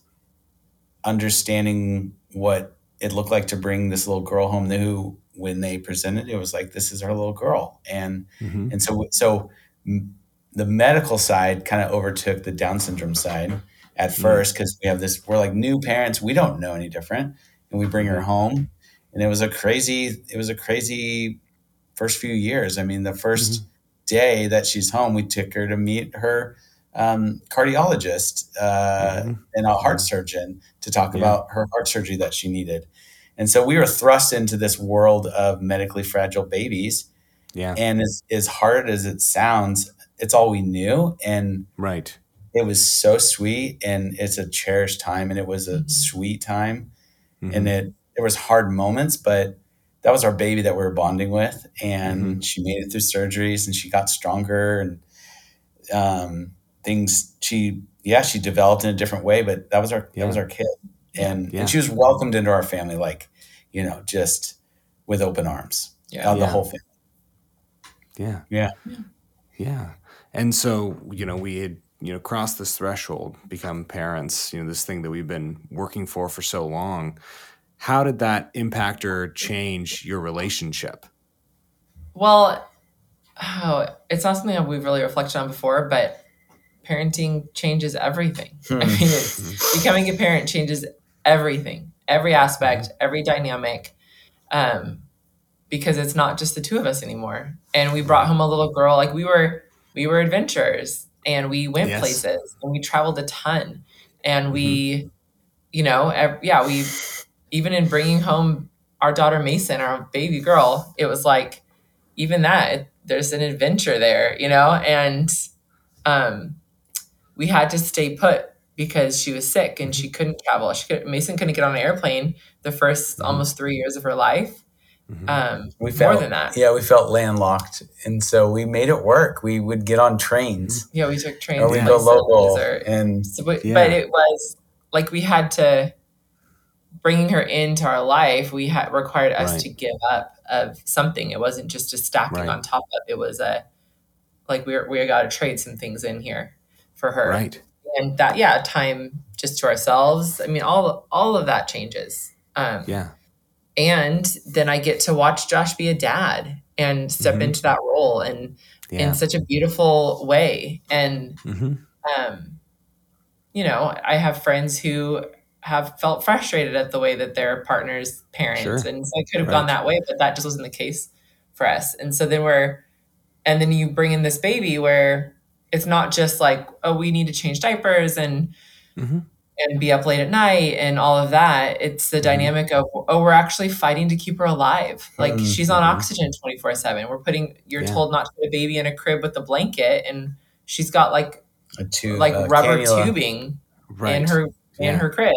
understanding what it looked like to bring this little girl home who when they presented it was like this is our little girl and Mhm. and so so the medical side kind of overtook the down syndrome side at Mhm. first because we have this we're like new parents we don't know any different and we bring her home and it was a crazy it was a crazy first few years i mean the 1st day that she's home we took her to meet her um, cardiologist uh, Mhm. and a heart surgeon to talk Yeah. about her heart surgery that she needed and so we were thrust into this world of medically fragile babies Yeah. and as, as hard as it sounds it's all we knew and Right. it was so sweet and it's a cherished time and it was a Mhm. sweet time Mhm. and it there was hard moments but that was our baby that we were bonding with and Mm-hmm. she made it through surgeries and she got stronger and um, things she yeah she developed in a different way but that was our that was our kid and Yeah. and she was welcomed into our family like you know just with open arms Yeah. uh, the whole family Yeah. Yeah. Yeah. And so, you know, we had, you know, crossed this threshold, become parents, you know, this thing that we've been working for for so long. How did that impact or change your relationship? Well, oh, it's not something that we've really reflected on before, but parenting changes everything. I mean, it's, becoming a parent changes everything, every aspect, every dynamic. Um, because it's not just the two of us anymore. And we brought home a little girl. Like we were we were adventurers and we went Yes. places and we traveled a ton. And we, you know, ev- yeah, we even in bringing home our daughter Macy, our baby girl, it was like even that it, there's an adventure there, you know, and um, we had to stay put because she was sick and she couldn't travel. She could, Macy couldn't get on an airplane the 1st Mhm. almost three years of her life. Mhm. Um, We more than that. Yeah, we felt landlocked, and so we made it work. We would get on trains, Yeah, we took trains. or we go local, or- and So, but, Yeah. but it was like we had to bringing her into our life. We had required us Right. to give up of something. It wasn't just a stacking Right. on top of. It was a like we we got to trade some things in here for her, Right. and that yeah, time just to ourselves. I mean, all all of that changes. Um, Yeah. And then I get to watch Josh be a dad and step Mhm. into that role and Yeah. in such a beautiful way. And hmm um, you know, I have friends who have felt frustrated at the way that their partners parent, Sure. and so I could have Right. gone that way, but that just wasn't the case for us. And so then we're, and then you bring in this baby where it's not just like, oh, we need to change diapers and hmm and be up late at night and all of that. It's the Mhm. dynamic of, oh, we're actually fighting to keep her alive. Like Mhm. she's on oxygen 24 7. We're putting, you're Yeah. told not to put a baby in a crib with a blanket. And she's got like, a tube, like uh, rubber cannula. tubing Right. in her Yeah. in her crib.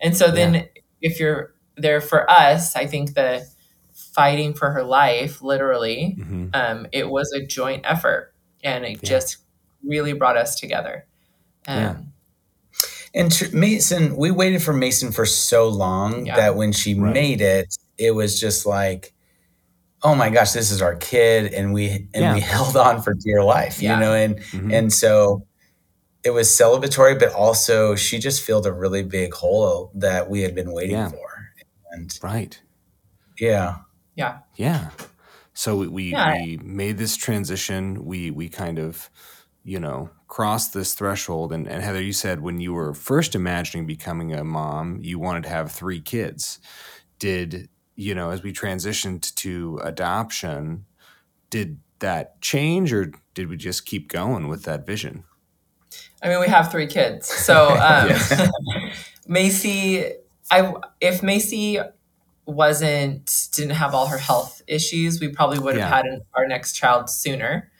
And so then if you're there for us, I think the fighting for her life, literally, hmm um, it was a joint effort and it Yeah. just really brought us together. Um, Yeah. And tr- Macy, we waited for Macy for so long Yeah. that when she Right. made it, it was just like, oh my gosh, this is our kid, and we and Yeah. we held on for dear life, Yeah. you know, and hmm and so it was celebratory, but also she just filled a really big hole that we had been waiting Yeah. for, and Right. yeah, Yeah. Yeah. So we we, Yeah. we made this transition. We we kind of, you know, crossed this threshold. And, and Heather, you said when you were first imagining becoming a mom, you wanted to have three kids. Did you know as we transitioned to adoption, did that change, or did we just keep going with that vision? I mean, we have three kids. So um, Macy, I if Macy wasn't didn't have all her health issues, we probably would have Yeah. had an, our next child sooner.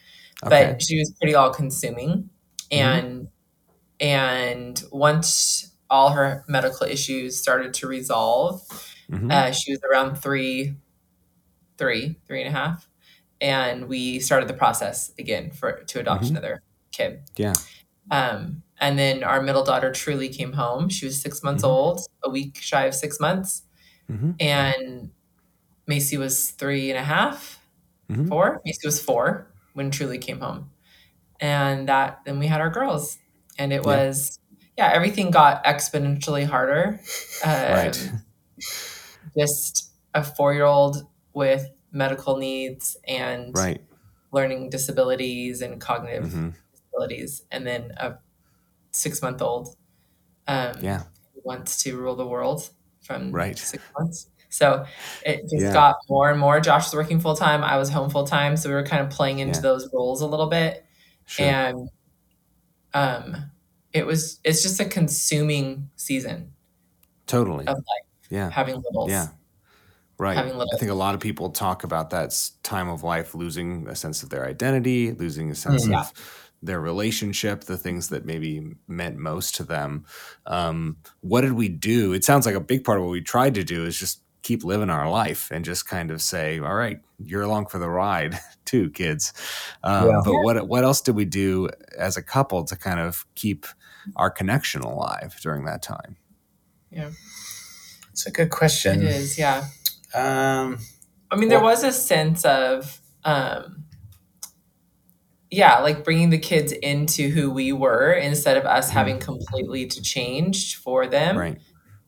Okay. But she was pretty all consuming, and and once all her medical issues started to resolve, Mhm. uh, she was around three, three, three and a half, and we started the process again for to adopt Mhm. another kid. yeah. Um, and then our middle daughter Truly came home. She was six months Mhm. old, a week shy of six months, hmm and Macy was three and a half, four. Macy was four when Truly came home, and that then we had our girls, and it was yeah everything got exponentially harder. Um, Right. Just a four year old with medical needs and Right. learning disabilities and cognitive hmm disabilities, and then a six month old um, Yeah. wants to rule the world from Right. six months. So it just Yeah. got more and more. Josh was working full time. I was home full time. So we were kind of playing into Yeah. those roles a little bit. Sure. And um, it was, it's just a consuming season totally. of life, Yeah. having littles. Yeah. Right. I think a lot of people talk about that time of life losing a sense of their identity, losing a sense Mhm. of their relationship, the things that maybe meant most to them. Um, what did we do? It sounds like a big part of what we tried to do is just keep living our life and just kind of say, all right, you're along for the ride too, kids. Um, Yeah. But what, what else did we do as a couple to kind of keep our connection alive during that time? Yeah. It's a good question. It is. Yeah. Um, I mean, there Well- was a sense of, um, yeah, like bringing the kids into who we were instead of us Mhm. having completely to change for them. Right.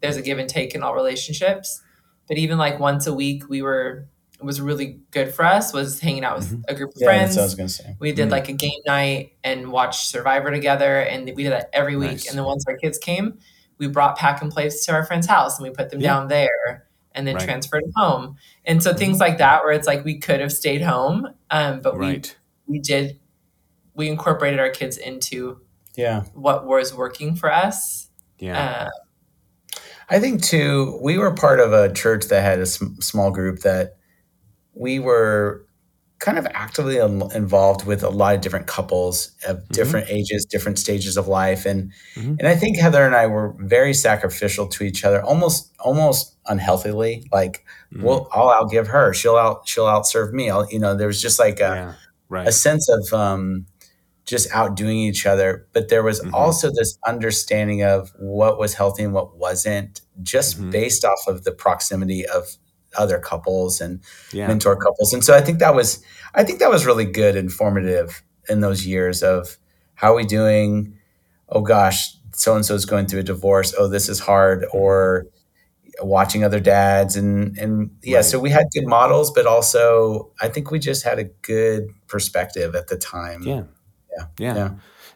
There's a give and take in all relationships, but even like once a week, we were it was really good for us. Was hanging out with Mhm. a group of yeah, friends. that's what I was gonna say. we did Mm. like a game night and watched Survivor together, and we did that every week. Nice. And then once our kids came, we brought Pack 'n Plays to our friend's house and we put them Yeah. down there. and then Right. transferred home. And so things like that, where it's like we could have stayed home, um, but right. we we did we incorporated our kids into Yeah. what was working for us. Yeah. Uh, I think too, we were part of a church that had a sm- small group that we were kind of actively in- involved with a lot of different couples of different ages, different stages of life, and Mhm. and I think Heather and I were very sacrificial to each other, almost almost unhealthily. Like, Mhm. well, I'll outgive her, she'll out she'll outserve me. I'll, you know, there was just like a yeah. Right. a sense of um, just outdoing each other. But there was Mhm. also this understanding of what was healthy and what wasn't, just Mhm. based off of the proximity of other couples and yeah. mentor couples. And so I think that was, I think that was really good, informative in those years of how are we doing? Oh gosh, so and so is going through a divorce. Oh, this is hard. Or watching other dads and and yeah Right. so we had good models but also i think we just had a good perspective at the time Yeah. Yeah. Yeah. Yeah.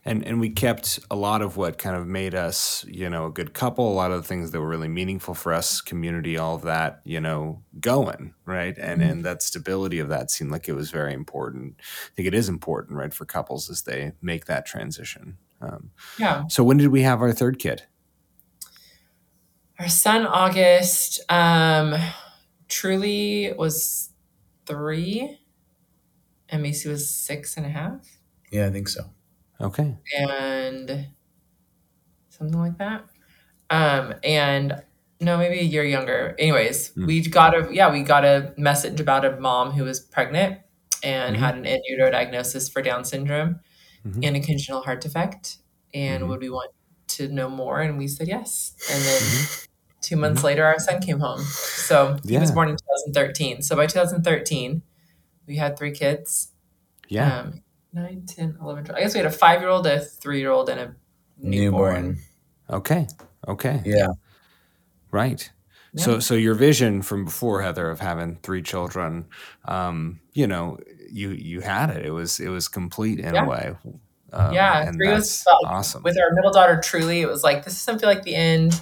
And and we kept a lot of what kind of made us, you know, a good couple, a lot of the things that were really meaningful for us, community, all of that, you know, going, right? And Mhm. and that stability of that seemed like it was very important. I think it is important, right, for couples as they make that transition. Um, yeah. so when did we have our third kid? Our son August um, Truly was three, and Macy was six and a half, yeah i think so Okay. and something like that. Um, and no, maybe a year younger. Anyways, Hmm. we got a yeah, we got a message about a mom who was pregnant and Mhm. had an in utero diagnosis for Down syndrome Mhm. and a congenital heart defect. And Mhm. would we want to know more? And we said yes. And then Mhm. two months later, our son came home. So he was born in 2013. So by 2013, we had three kids. Yeah. Um, 9, 10, 11, 12. I guess we had a five year old, a three year old, and a newborn. newborn okay. Okay. yeah Right. Yeah. So, so your vision from before, Heather, of having three children, um, you know, you you had it. It was it was complete in Yeah. a way. Um, Yeah, three was that's felt like- awesome. With our middle daughter, Truly, it was like, this doesn't feel like the end.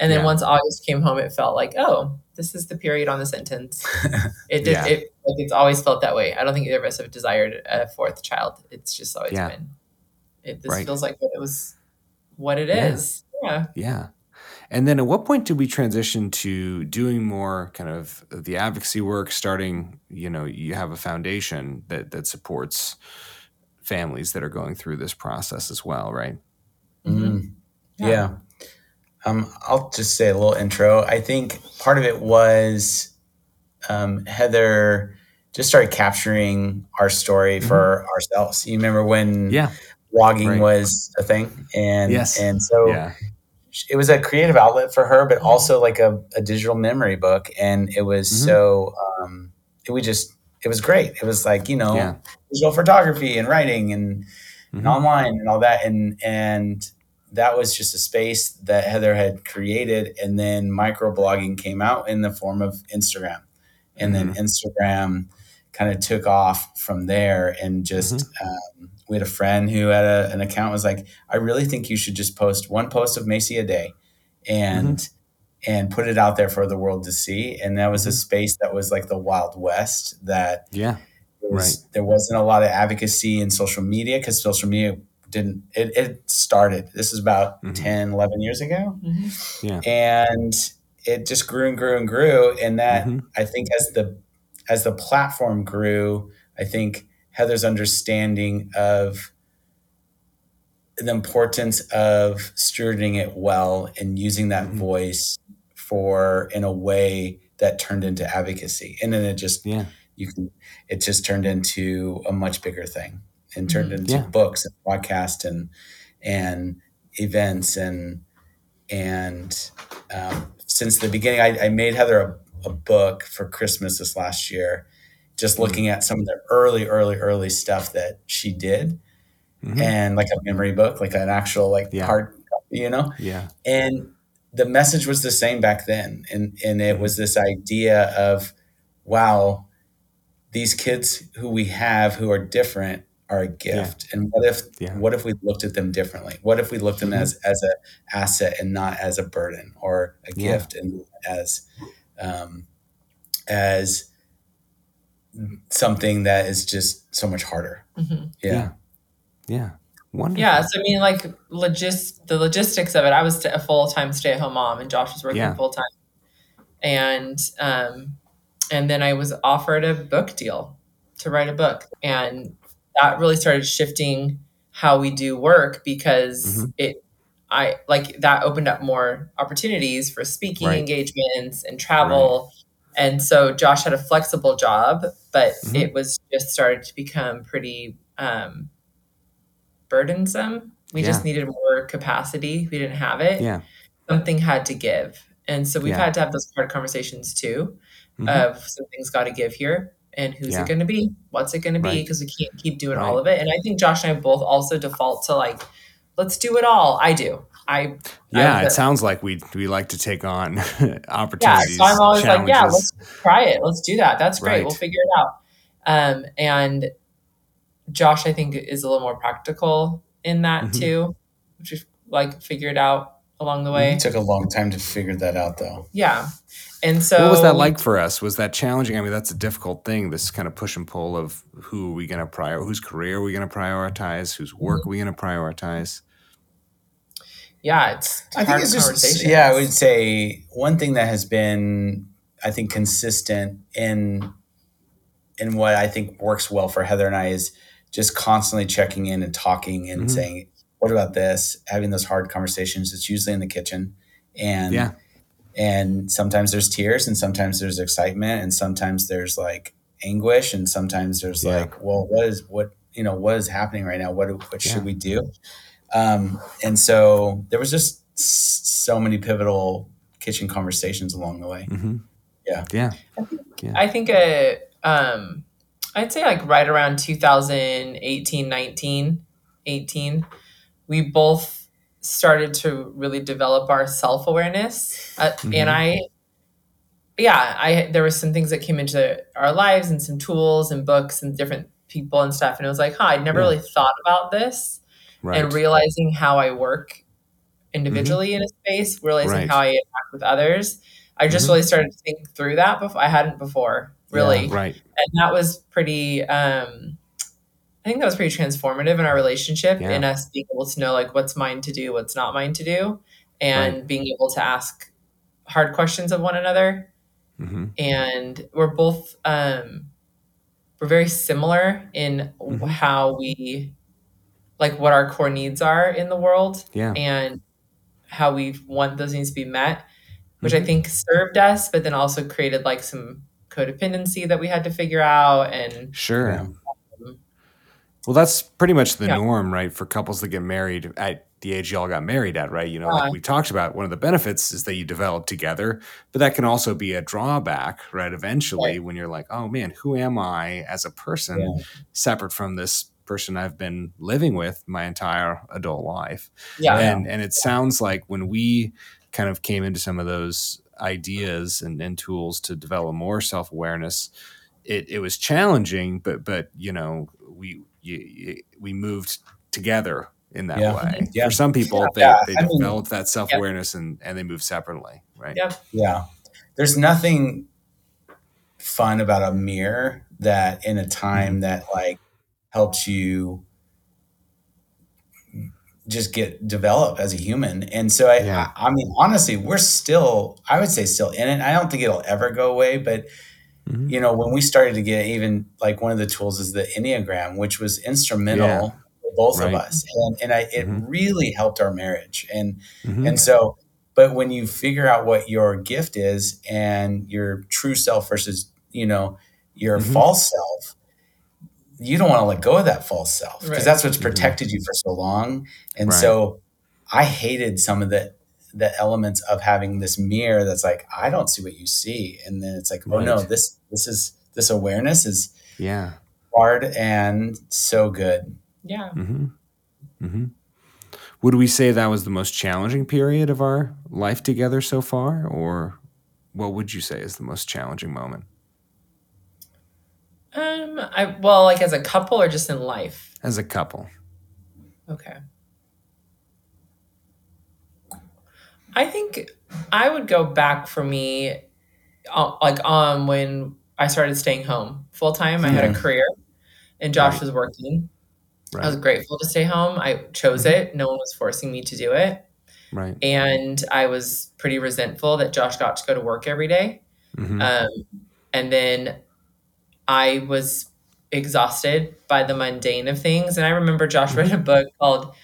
And then Yeah. once August came home, it felt like, oh, this is the period on the sentence. It did. Yeah. It like it's always felt that way. I don't think either of us have desired a fourth child. It's just always Yeah. been. It this Right. feels like it was what it Yeah. is. Yeah. Yeah. And then at what point did we transition to doing more kind of the advocacy work, starting, you know, you have a foundation that that supports families that are going through this process as well, right? Mhm. Mm. yeah. Um, I'll just say a little intro. I think part of it was um, Heather just started capturing our story for ourselves. You remember when Yeah. blogging Right. was a thing, and Yes. and so Yeah. it was a creative outlet for her, but also like a, a digital memory book. And it was Mhm. so, um, it, we just, it was great. It was like, you know, Yeah. digital photography and writing and, and Mhm. online and all that. And, and that was just a space that Heather had created. And then microblogging came out in the form of Instagram. And then mm-hmm. Instagram kind of took off from there and just, mm-hmm. um, we had a friend who had a, an account was like, I really think you should just post one post of Macy a day and mm-hmm. and put it out there for the world to see. And that was a space that was like the Wild West that Yeah. was, there wasn't a lot of advocacy in social media because social media didn't it, it started. This is about Mhm. 10, 11 years ago. Mhm. Yeah. And it just grew and grew and grew. And that Mhm. I think as the as the platform grew, I think Heather's understanding of the importance of stewarding it well and using that Mhm. voice for in a way that turned into advocacy. And then it just Yeah. you can it just turned into a much bigger thing and turned Mhm. into Yeah. books and podcasts and and events and and um, since the beginning I, I made heather a, a book for christmas this last year just looking at some of the early early early stuff that she did Mhm. and like a memory book like an actual like Yeah. hard copy you know Yeah. and the message was the same back then and and it was this idea of wow these kids who we have who are different are a gift and what if Yeah. what if we looked at them differently what if we looked at them Mhm. as as a asset and not as a burden or a Yeah. gift and as um, as something that is just so much harder. Mhm. Yeah. Yeah. Yeah. Wonderful. Yeah, so I mean, like logis- the logistics of it. I was a full time stay at home mom, and Josh was working Yeah. full time, and um, and then I was offered a book deal to write a book, and that really started shifting how we do work because Mhm. it, I like that opened up more opportunities for speaking Right. engagements and travel. And so Josh had a flexible job, but Mhm. it was just started to become pretty um, burdensome. We just needed more capacity. We didn't have it. Yeah. Something had to give. And so we've Yeah. had to have those hard conversations too Mhm. of something's got to give here. And who's Yeah. it going to be? What's it going to be? Right. Because we can't keep doing Right. all of it. And I think Josh and I both also default to like, let's do it all. I do. I yeah, I- it sounds like we we like to take on opportunities. yeah. opportunities. So I'm always like, yeah, let's try it. Let's do that. That's great. Right. We'll figure it out. Um, and Josh, I think, is a little more practical in that Mhm. too, which is like figured out along the way. It took a long time to figure that out, though. Yeah. And so what was that like for us? Was that challenging? I mean, that's a difficult thing. This kind of push and pull of who are we going to prior, whose career are we going to prioritize, whose work are we going to prioritize? Yeah, it's I think it's just yeah. I would say one thing that has been I think consistent in in what I think works well for Heather and I is just constantly checking in and talking and Mhm. saying, "What about this?" Having those hard conversations. It's usually in the kitchen, and Yeah. And sometimes there's tears, and sometimes there's excitement, and sometimes there's like anguish, and sometimes there's Yeah. like, "Well, what is what you know what is happening right now? What what should we do?" Um, and so there was just so many pivotal kitchen conversations along the way. hmm Yeah. Yeah. I think uh, um, I'd say like right around 2018, 19, 18, we both started to really develop our self awareness. Uh, Mhm. And I, yeah, I there were some things that came into our lives and some tools and books and different people and stuff. And it was like, huh, I'd never Yeah. really thought about this. Right. And realizing how I work individually in a space, realizing Right. how I interact with others. I just Mhm. really started to think through that before I hadn't before, really right. and that was pretty um i think that was pretty transformative in our relationship Yeah. in us being able to know like what's mine to do what's not mine to do and being able to ask hard questions of one another hmm and we're both um we're very similar in Mhm. how we like what our core needs are in the world Yeah. and how we want those needs to be met which Mhm. i think served us but then also created like some codependency that we had to figure out and Sure. Well, that's pretty much the Yeah. norm, right? For couples that get married at the age y'all got married at, right? You know, like uh-huh. we talked about, one of the benefits is that you develop together, but that can also be a drawback, right? Eventually, when you're like, oh man, who am I as a person Yeah. separate from this person I've been living with my entire adult life? yeah And and it sounds like when we kind of came into some of those ideas and, and tools to develop more self awareness, it, it was challenging, but but you know we you, you, we moved together in that Yeah. way. Yeah. For some people, they, Yeah, they I mean- develop that self awareness and and they move separately, right? Yeah. Yeah. There's nothing fun about a mirror that in a time mm-hmm. that like helps you just get develop as a human. And so I, Yeah. I, I mean, honestly, we're still, I would say still in it. I don't think it'll ever go away, but Mhm. you know, when we started to get even like one of the tools is the Enneagram, which was instrumental Yeah. for both Right. of us. And, and I, it Mhm. really helped our marriage. And, Mhm. and so, but when you figure out what your gift is and your true self versus, you know, your Mhm. false self, you don't want to let go of that false self because Right. that's what's Mhm. protected you for so long. And Right. so I hated some of the the elements of having this mirror that's like, I don't see what you see. And then it's like, oh no, this this is this awareness is yeah. hard and so good. yeah hmm hmm Would we say that was the most challenging period of our life together so far, or what would you say is the most challenging moment? Um, I well, like as a couple or just in life. as a couple? Okay. I think I would go back for me uh, like um when I started staying home full time. I had a career, and Josh Right. was working. I was grateful to stay home. I chose Mhm. it. No one was forcing me to do it, Right. and I was pretty resentful that Josh got to go to work every day. Mhm. Um, and then I was exhausted by the mundane of things. And I remember Josh read a book called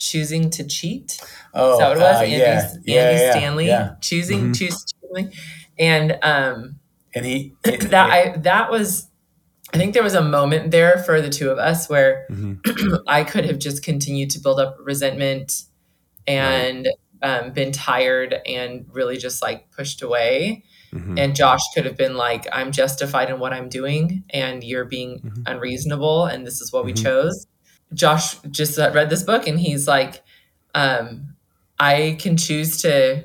"Choosing to Cheat." Oh, Is that what it was? uh, Andy, yeah, Andy yeah, yeah, Stanley yeah. choosing Mhm. choose Stanley, and um, And he that I that was. I think there was a moment there for the two of us where Mhm. I could have just continued to build up resentment and um, been tired and really just like pushed away. Mhm. And Josh could have been like, I'm justified in what I'm doing, and you're being Mhm. unreasonable, and this is what we Mhm. chose. Josh just read this book, and he's like, um, I can choose to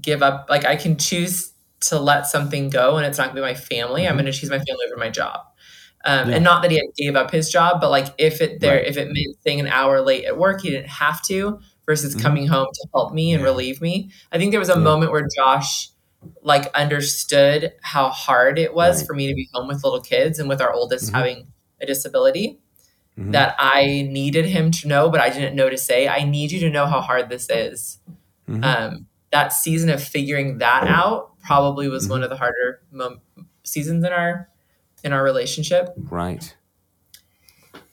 give up, like, I can choose to let something go, and it's not gonna be my family. I'm Mhm. gonna choose my family over my job. Um, Yeah. And not that he gave up his job, but like if it there, Right. if it meant staying an hour late at work, he didn't have to. Versus Mhm. coming home to help me and Yeah. relieve me. I think there was a Yeah. moment where Josh like understood how hard it was Right. for me to be home with little kids and with our oldest Mhm. having a disability Mhm. that I needed him to know, but I didn't know to say, I need you to know how hard this is. Mhm. Um, that season of figuring that out probably was one Mhm. of the harder mom- seasons in our in our relationship. right.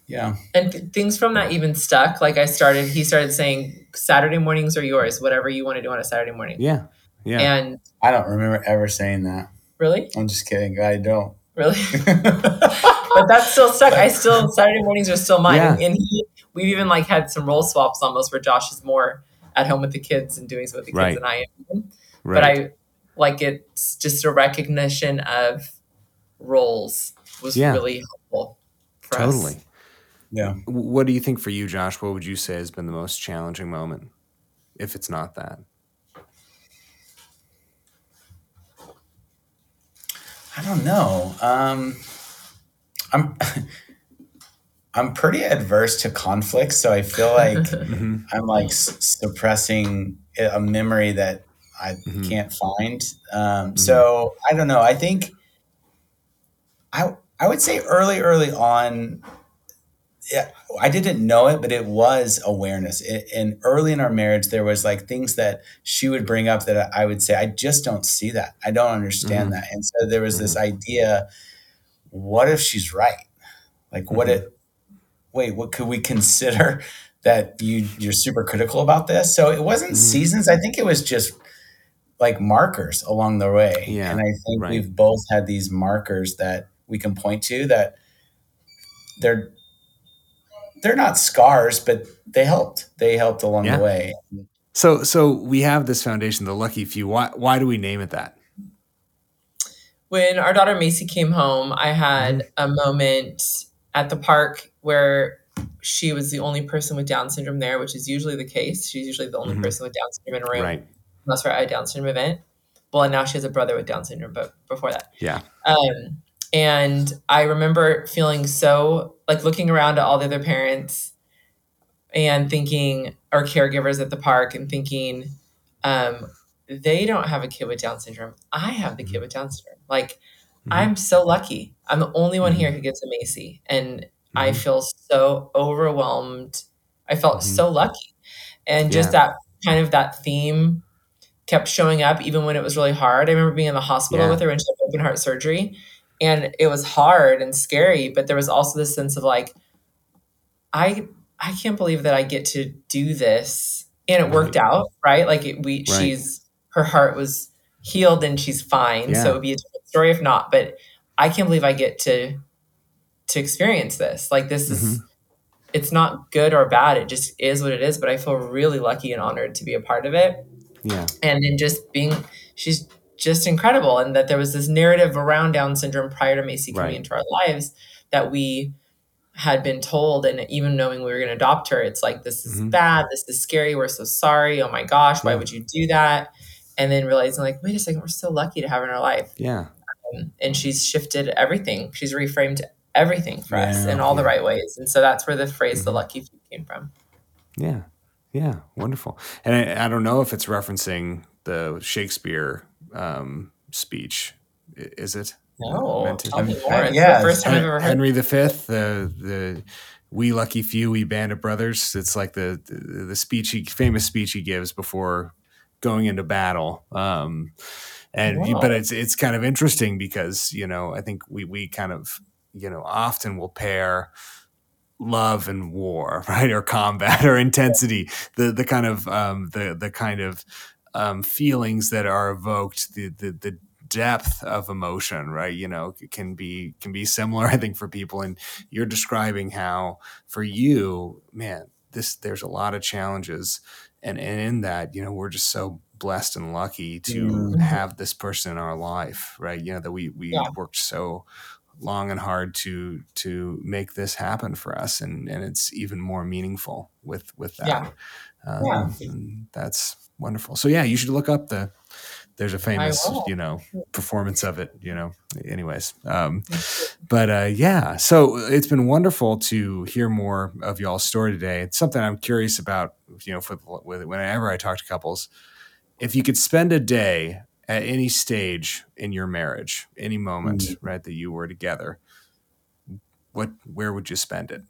yeah. And th- things from that even stuck. Like I started, he started saying, Saturday mornings are yours, whatever you want to do on a Saturday morning. Yeah. Yeah. And I don't remember ever saying that. really, I'm just kidding. I don't. Really. but that's still stuck. I still Saturday mornings are still mine. Yeah. And, and he, we've even like had some role swaps almost where Josh is more at home with the kids and doing some with the kids Right. than I am. right. But I like it's just a recognition of roles was Yeah. really helpful for totally. us. yeah. What do you think for you, Josh? What would you say has been the most challenging moment, if it's not that? I don't know. Um, I'm I'm pretty adverse to conflict, so I feel like Mhm. I'm like s- suppressing a memory that I Mhm. can't find. Um, So I don't know. I think I I would say early early on. Yeah, I didn't know it, but it was awareness. It, and early in our marriage, there was like things that she would bring up that I would say, I just don't see that. I don't understand that. And so there was this idea: what if she's right? Like, what Mhm. if? Wait, what could we consider that you you're super critical about this? So it wasn't Mhm. seasons. I think it was just like markers along the way. Yeah, and I think right. we've both had these markers that we can point to that they're they're not scars, but they helped. They helped along Yeah. the way. So, so we have this foundation, the lucky few. Why, why do we name it that? when our daughter Macy came home, I had a moment at the park where she was the only person with Down syndrome there, which is usually the case. She's usually the only Mhm. person with Down syndrome in a room, Right. unless we're at a Down syndrome event. Well, and now she has a brother with Down syndrome, but before that. Yeah. Um, and I remember feeling so like looking around at all the other parents and thinking, or caregivers at the park, and thinking, um, they don't have a kid with Down syndrome. I have the kid with Down syndrome. Like, Mhm. I'm so lucky. I'm the only one here who gets a Macy, and I Mhm. feel so overwhelmed. I felt Mhm. so lucky, and just Yeah. that kind of that theme kept showing up even when it was really hard. I remember being in the hospital Yeah. with her when she had open heart surgery, and it was hard and scary. But there was also this sense of like, I I can't believe that I get to do this, and it worked out, right? Like it, we, Right. she's her heart was healed and she's fine. Yeah. So it would be a different story if not. But I can't believe I get to to experience this. Like this is Mm-hmm. it's not good or bad. It just is what it is. But I feel really lucky and honored to be a part of it Yeah. and then just being she's just incredible and that there was this narrative around down syndrome prior to macy coming Right. into our lives that we had been told and even knowing we were going to adopt her it's like this is Mhm. bad this is scary we're so sorry oh my gosh why Yeah. would you do that and then realizing like wait a second we're so lucky to have her in our life Yeah. um, and she's shifted everything she's reframed everything for us in all the right ways and so that's where the phrase the Mhm. lucky few came from Yeah. Yeah. Wonderful. And I, I don't know if it's referencing the Shakespeare um, speech. Is it? No, Meant to- tell me more. It's yeah, the first time I've Hen- ever heard. Henry V, the the we lucky few, we band of brothers. It's like the the, the speech, he, famous speech he gives before going into battle. Um, and Wow. but it's it's kind of interesting because you know I think we we kind of you know often will pair love and war, right, or combat or intensity, the the kind of um, the the kind of um, feelings that are evoked, the the the depth of emotion, right? You know, can be can be similar, I think, for people. And you're describing how for you, man, this there's a lot of challenges, and and in that, you know, we're just so blessed and lucky to Mhm. have this person in our life, right? You know, that we we Yeah. worked so long and hard to to make this happen for us and and it's even more meaningful with with that Yeah. um, Yeah. and that's wonderful. So yeah you should look up the there's a famous you know performance of it you know. Anyways um but uh yeah so it's been wonderful to hear more of y'all's story today. It's something i'm curious about you know for with whenever i talk to couples. If you could spend a day at any stage in your marriage any moment right that you were together what where would you spend it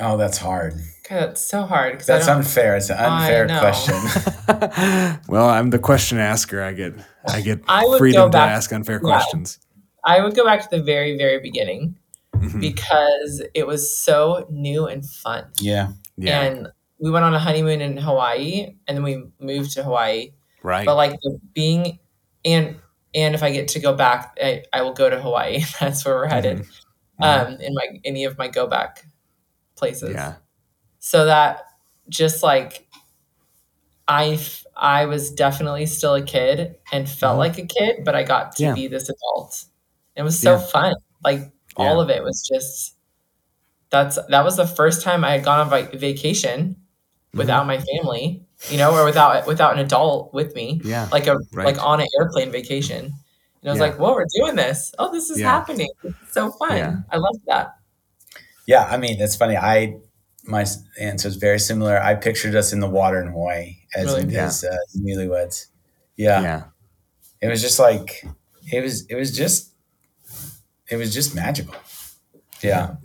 Oh, that's hard. God, that's so hard. That's unfair. It's an unfair question. well i'm the question asker i get i get I would freedom go to back- ask unfair yeah. questions I would go back to the very, very beginning Mhm. because it was so new and fun. yeah. yeah And we went on a honeymoon in Hawaii and then we moved to Hawaii. right But like being and and if I get to go back, I, I will go to Hawaii. That's where we're headed. Mhm. Um, in my any of my go back places. yeah so that just like I I was definitely still a kid and felt Mhm. like a kid, but I got to Yeah. be this adult. It was so Yeah. fun. Like all of it was just that's that was the first time I had gone on vi- vacation Mm-hmm. without my family, you know, or without without an adult with me, yeah like a Right. like on an airplane vacation. And I was Yeah. like, "Whoa, we're doing this! Oh, this is Yeah. happening! It's so fun! Yeah. I love that." Yeah. I mean, it's funny. I, my answer is very similar. I pictured us in the water in Hawaii as, Really? Yeah. as uh, newlyweds. Yeah. yeah It was just like, it was, it was just, it was just magical. Yeah.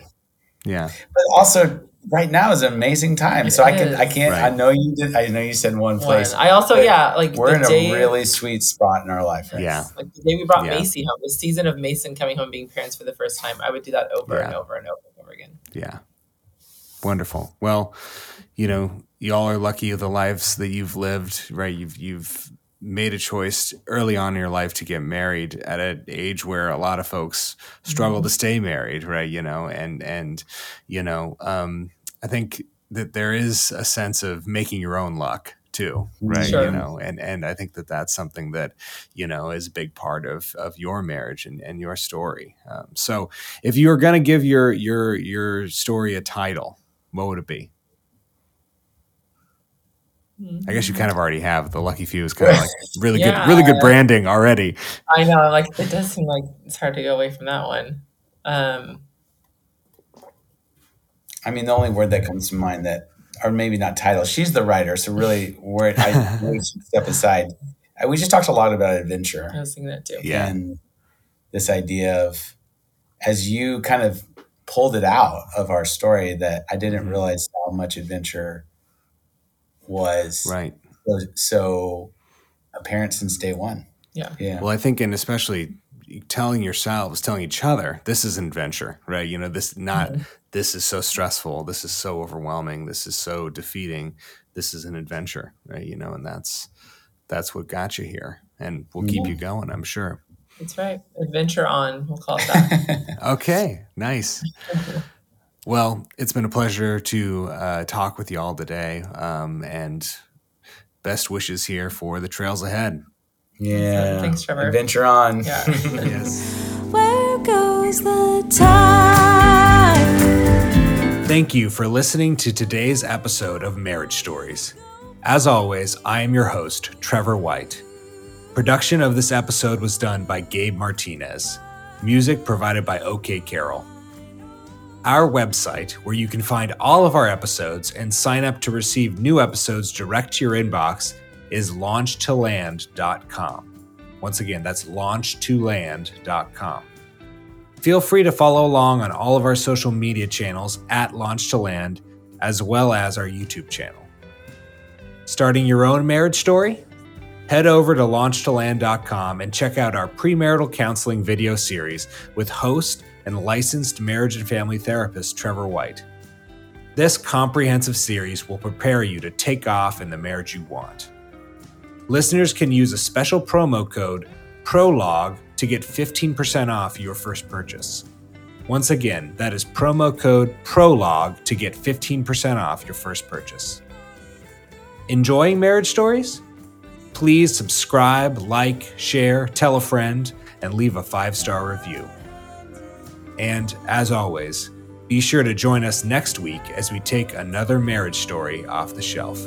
yeah But also, right now is an amazing time. It so I can, I can't. I know you did, I know you said one One. place. I also, yeah, like We're the in a really sweet spot in our life. Right Yeah. Like the day we brought Yeah. Macy home, the season of Macy coming home being parents for the first time, I would do that over and Yeah. over and over and over again. Yeah. Wonderful. Well, you know, y'all are lucky of the lives that you've lived, right? You've you've made a choice early on in your life to get married at an age where a lot of folks struggle to stay married, right? You know, and and you know, um, I think that there is a sense of making your own luck too, right? Sure. You know, and and I think that that's something that you know is a big part of of your marriage and, and your story. Um, so, if you were going to give your your your story a title, what would it be? I guess you kind of already have. The Lucky Few is kind of like really Yeah. good, really good branding already. I know, like it does seem like it's hard to go away from that one. Um, I mean, the only word that comes to mind that, or maybe not title, she's the writer. So really, word I we should step aside. Uh, We just talked a lot about adventure. I was thinking that too. Yeah. and this idea of as you kind of pulled it out of our story that I didn't Mhm. realize how much adventure was Right. so, so apparent since day one. Yeah. Yeah. Well, I think, and especially telling yourselves, telling each other, this is an adventure, right? You know, this not this is so stressful, this is so overwhelming, this is so defeating. This is an adventure, right? You know, and that's that's what got you here, and will keep you going, I'm sure. That's right. Adventure on, we'll call it that. Okay, nice. Well, it's been a pleasure to uh, talk with you all today, um, and best wishes here for the trails ahead. Yeah. Thanks, Trevor. Adventure on. Yeah. Yes. Where goes the time? Thank you for listening to today's episode of Marriage Stories. As always, I am your host, Trevor White. Production of this episode was done by Gabe Martinez. Music provided by OK Carroll. Our website, where you can find all of our episodes and sign up to receive new episodes direct to your inbox, is launchtoland.com. Once again, that's launchtoland.com. Feel free to follow along on all of our social media channels at Launch to Land, as well as our YouTube channel. Starting your own marriage story? Head over to launchtoland.com and check out our premarital counseling video series with host and licensed marriage and family therapist Trevor White. This comprehensive series will prepare you to take off in the marriage you want. Listeners can use a special promo code PROLOGUE to get 15% off your first purchase. Once again, that is promo code PROLOGUE to get 15% off your first purchase. Enjoying marriage stories? Please subscribe, like, share, tell a friend, and leave a five star review. And as always, be sure to join us next week as we take another marriage story off the shelf.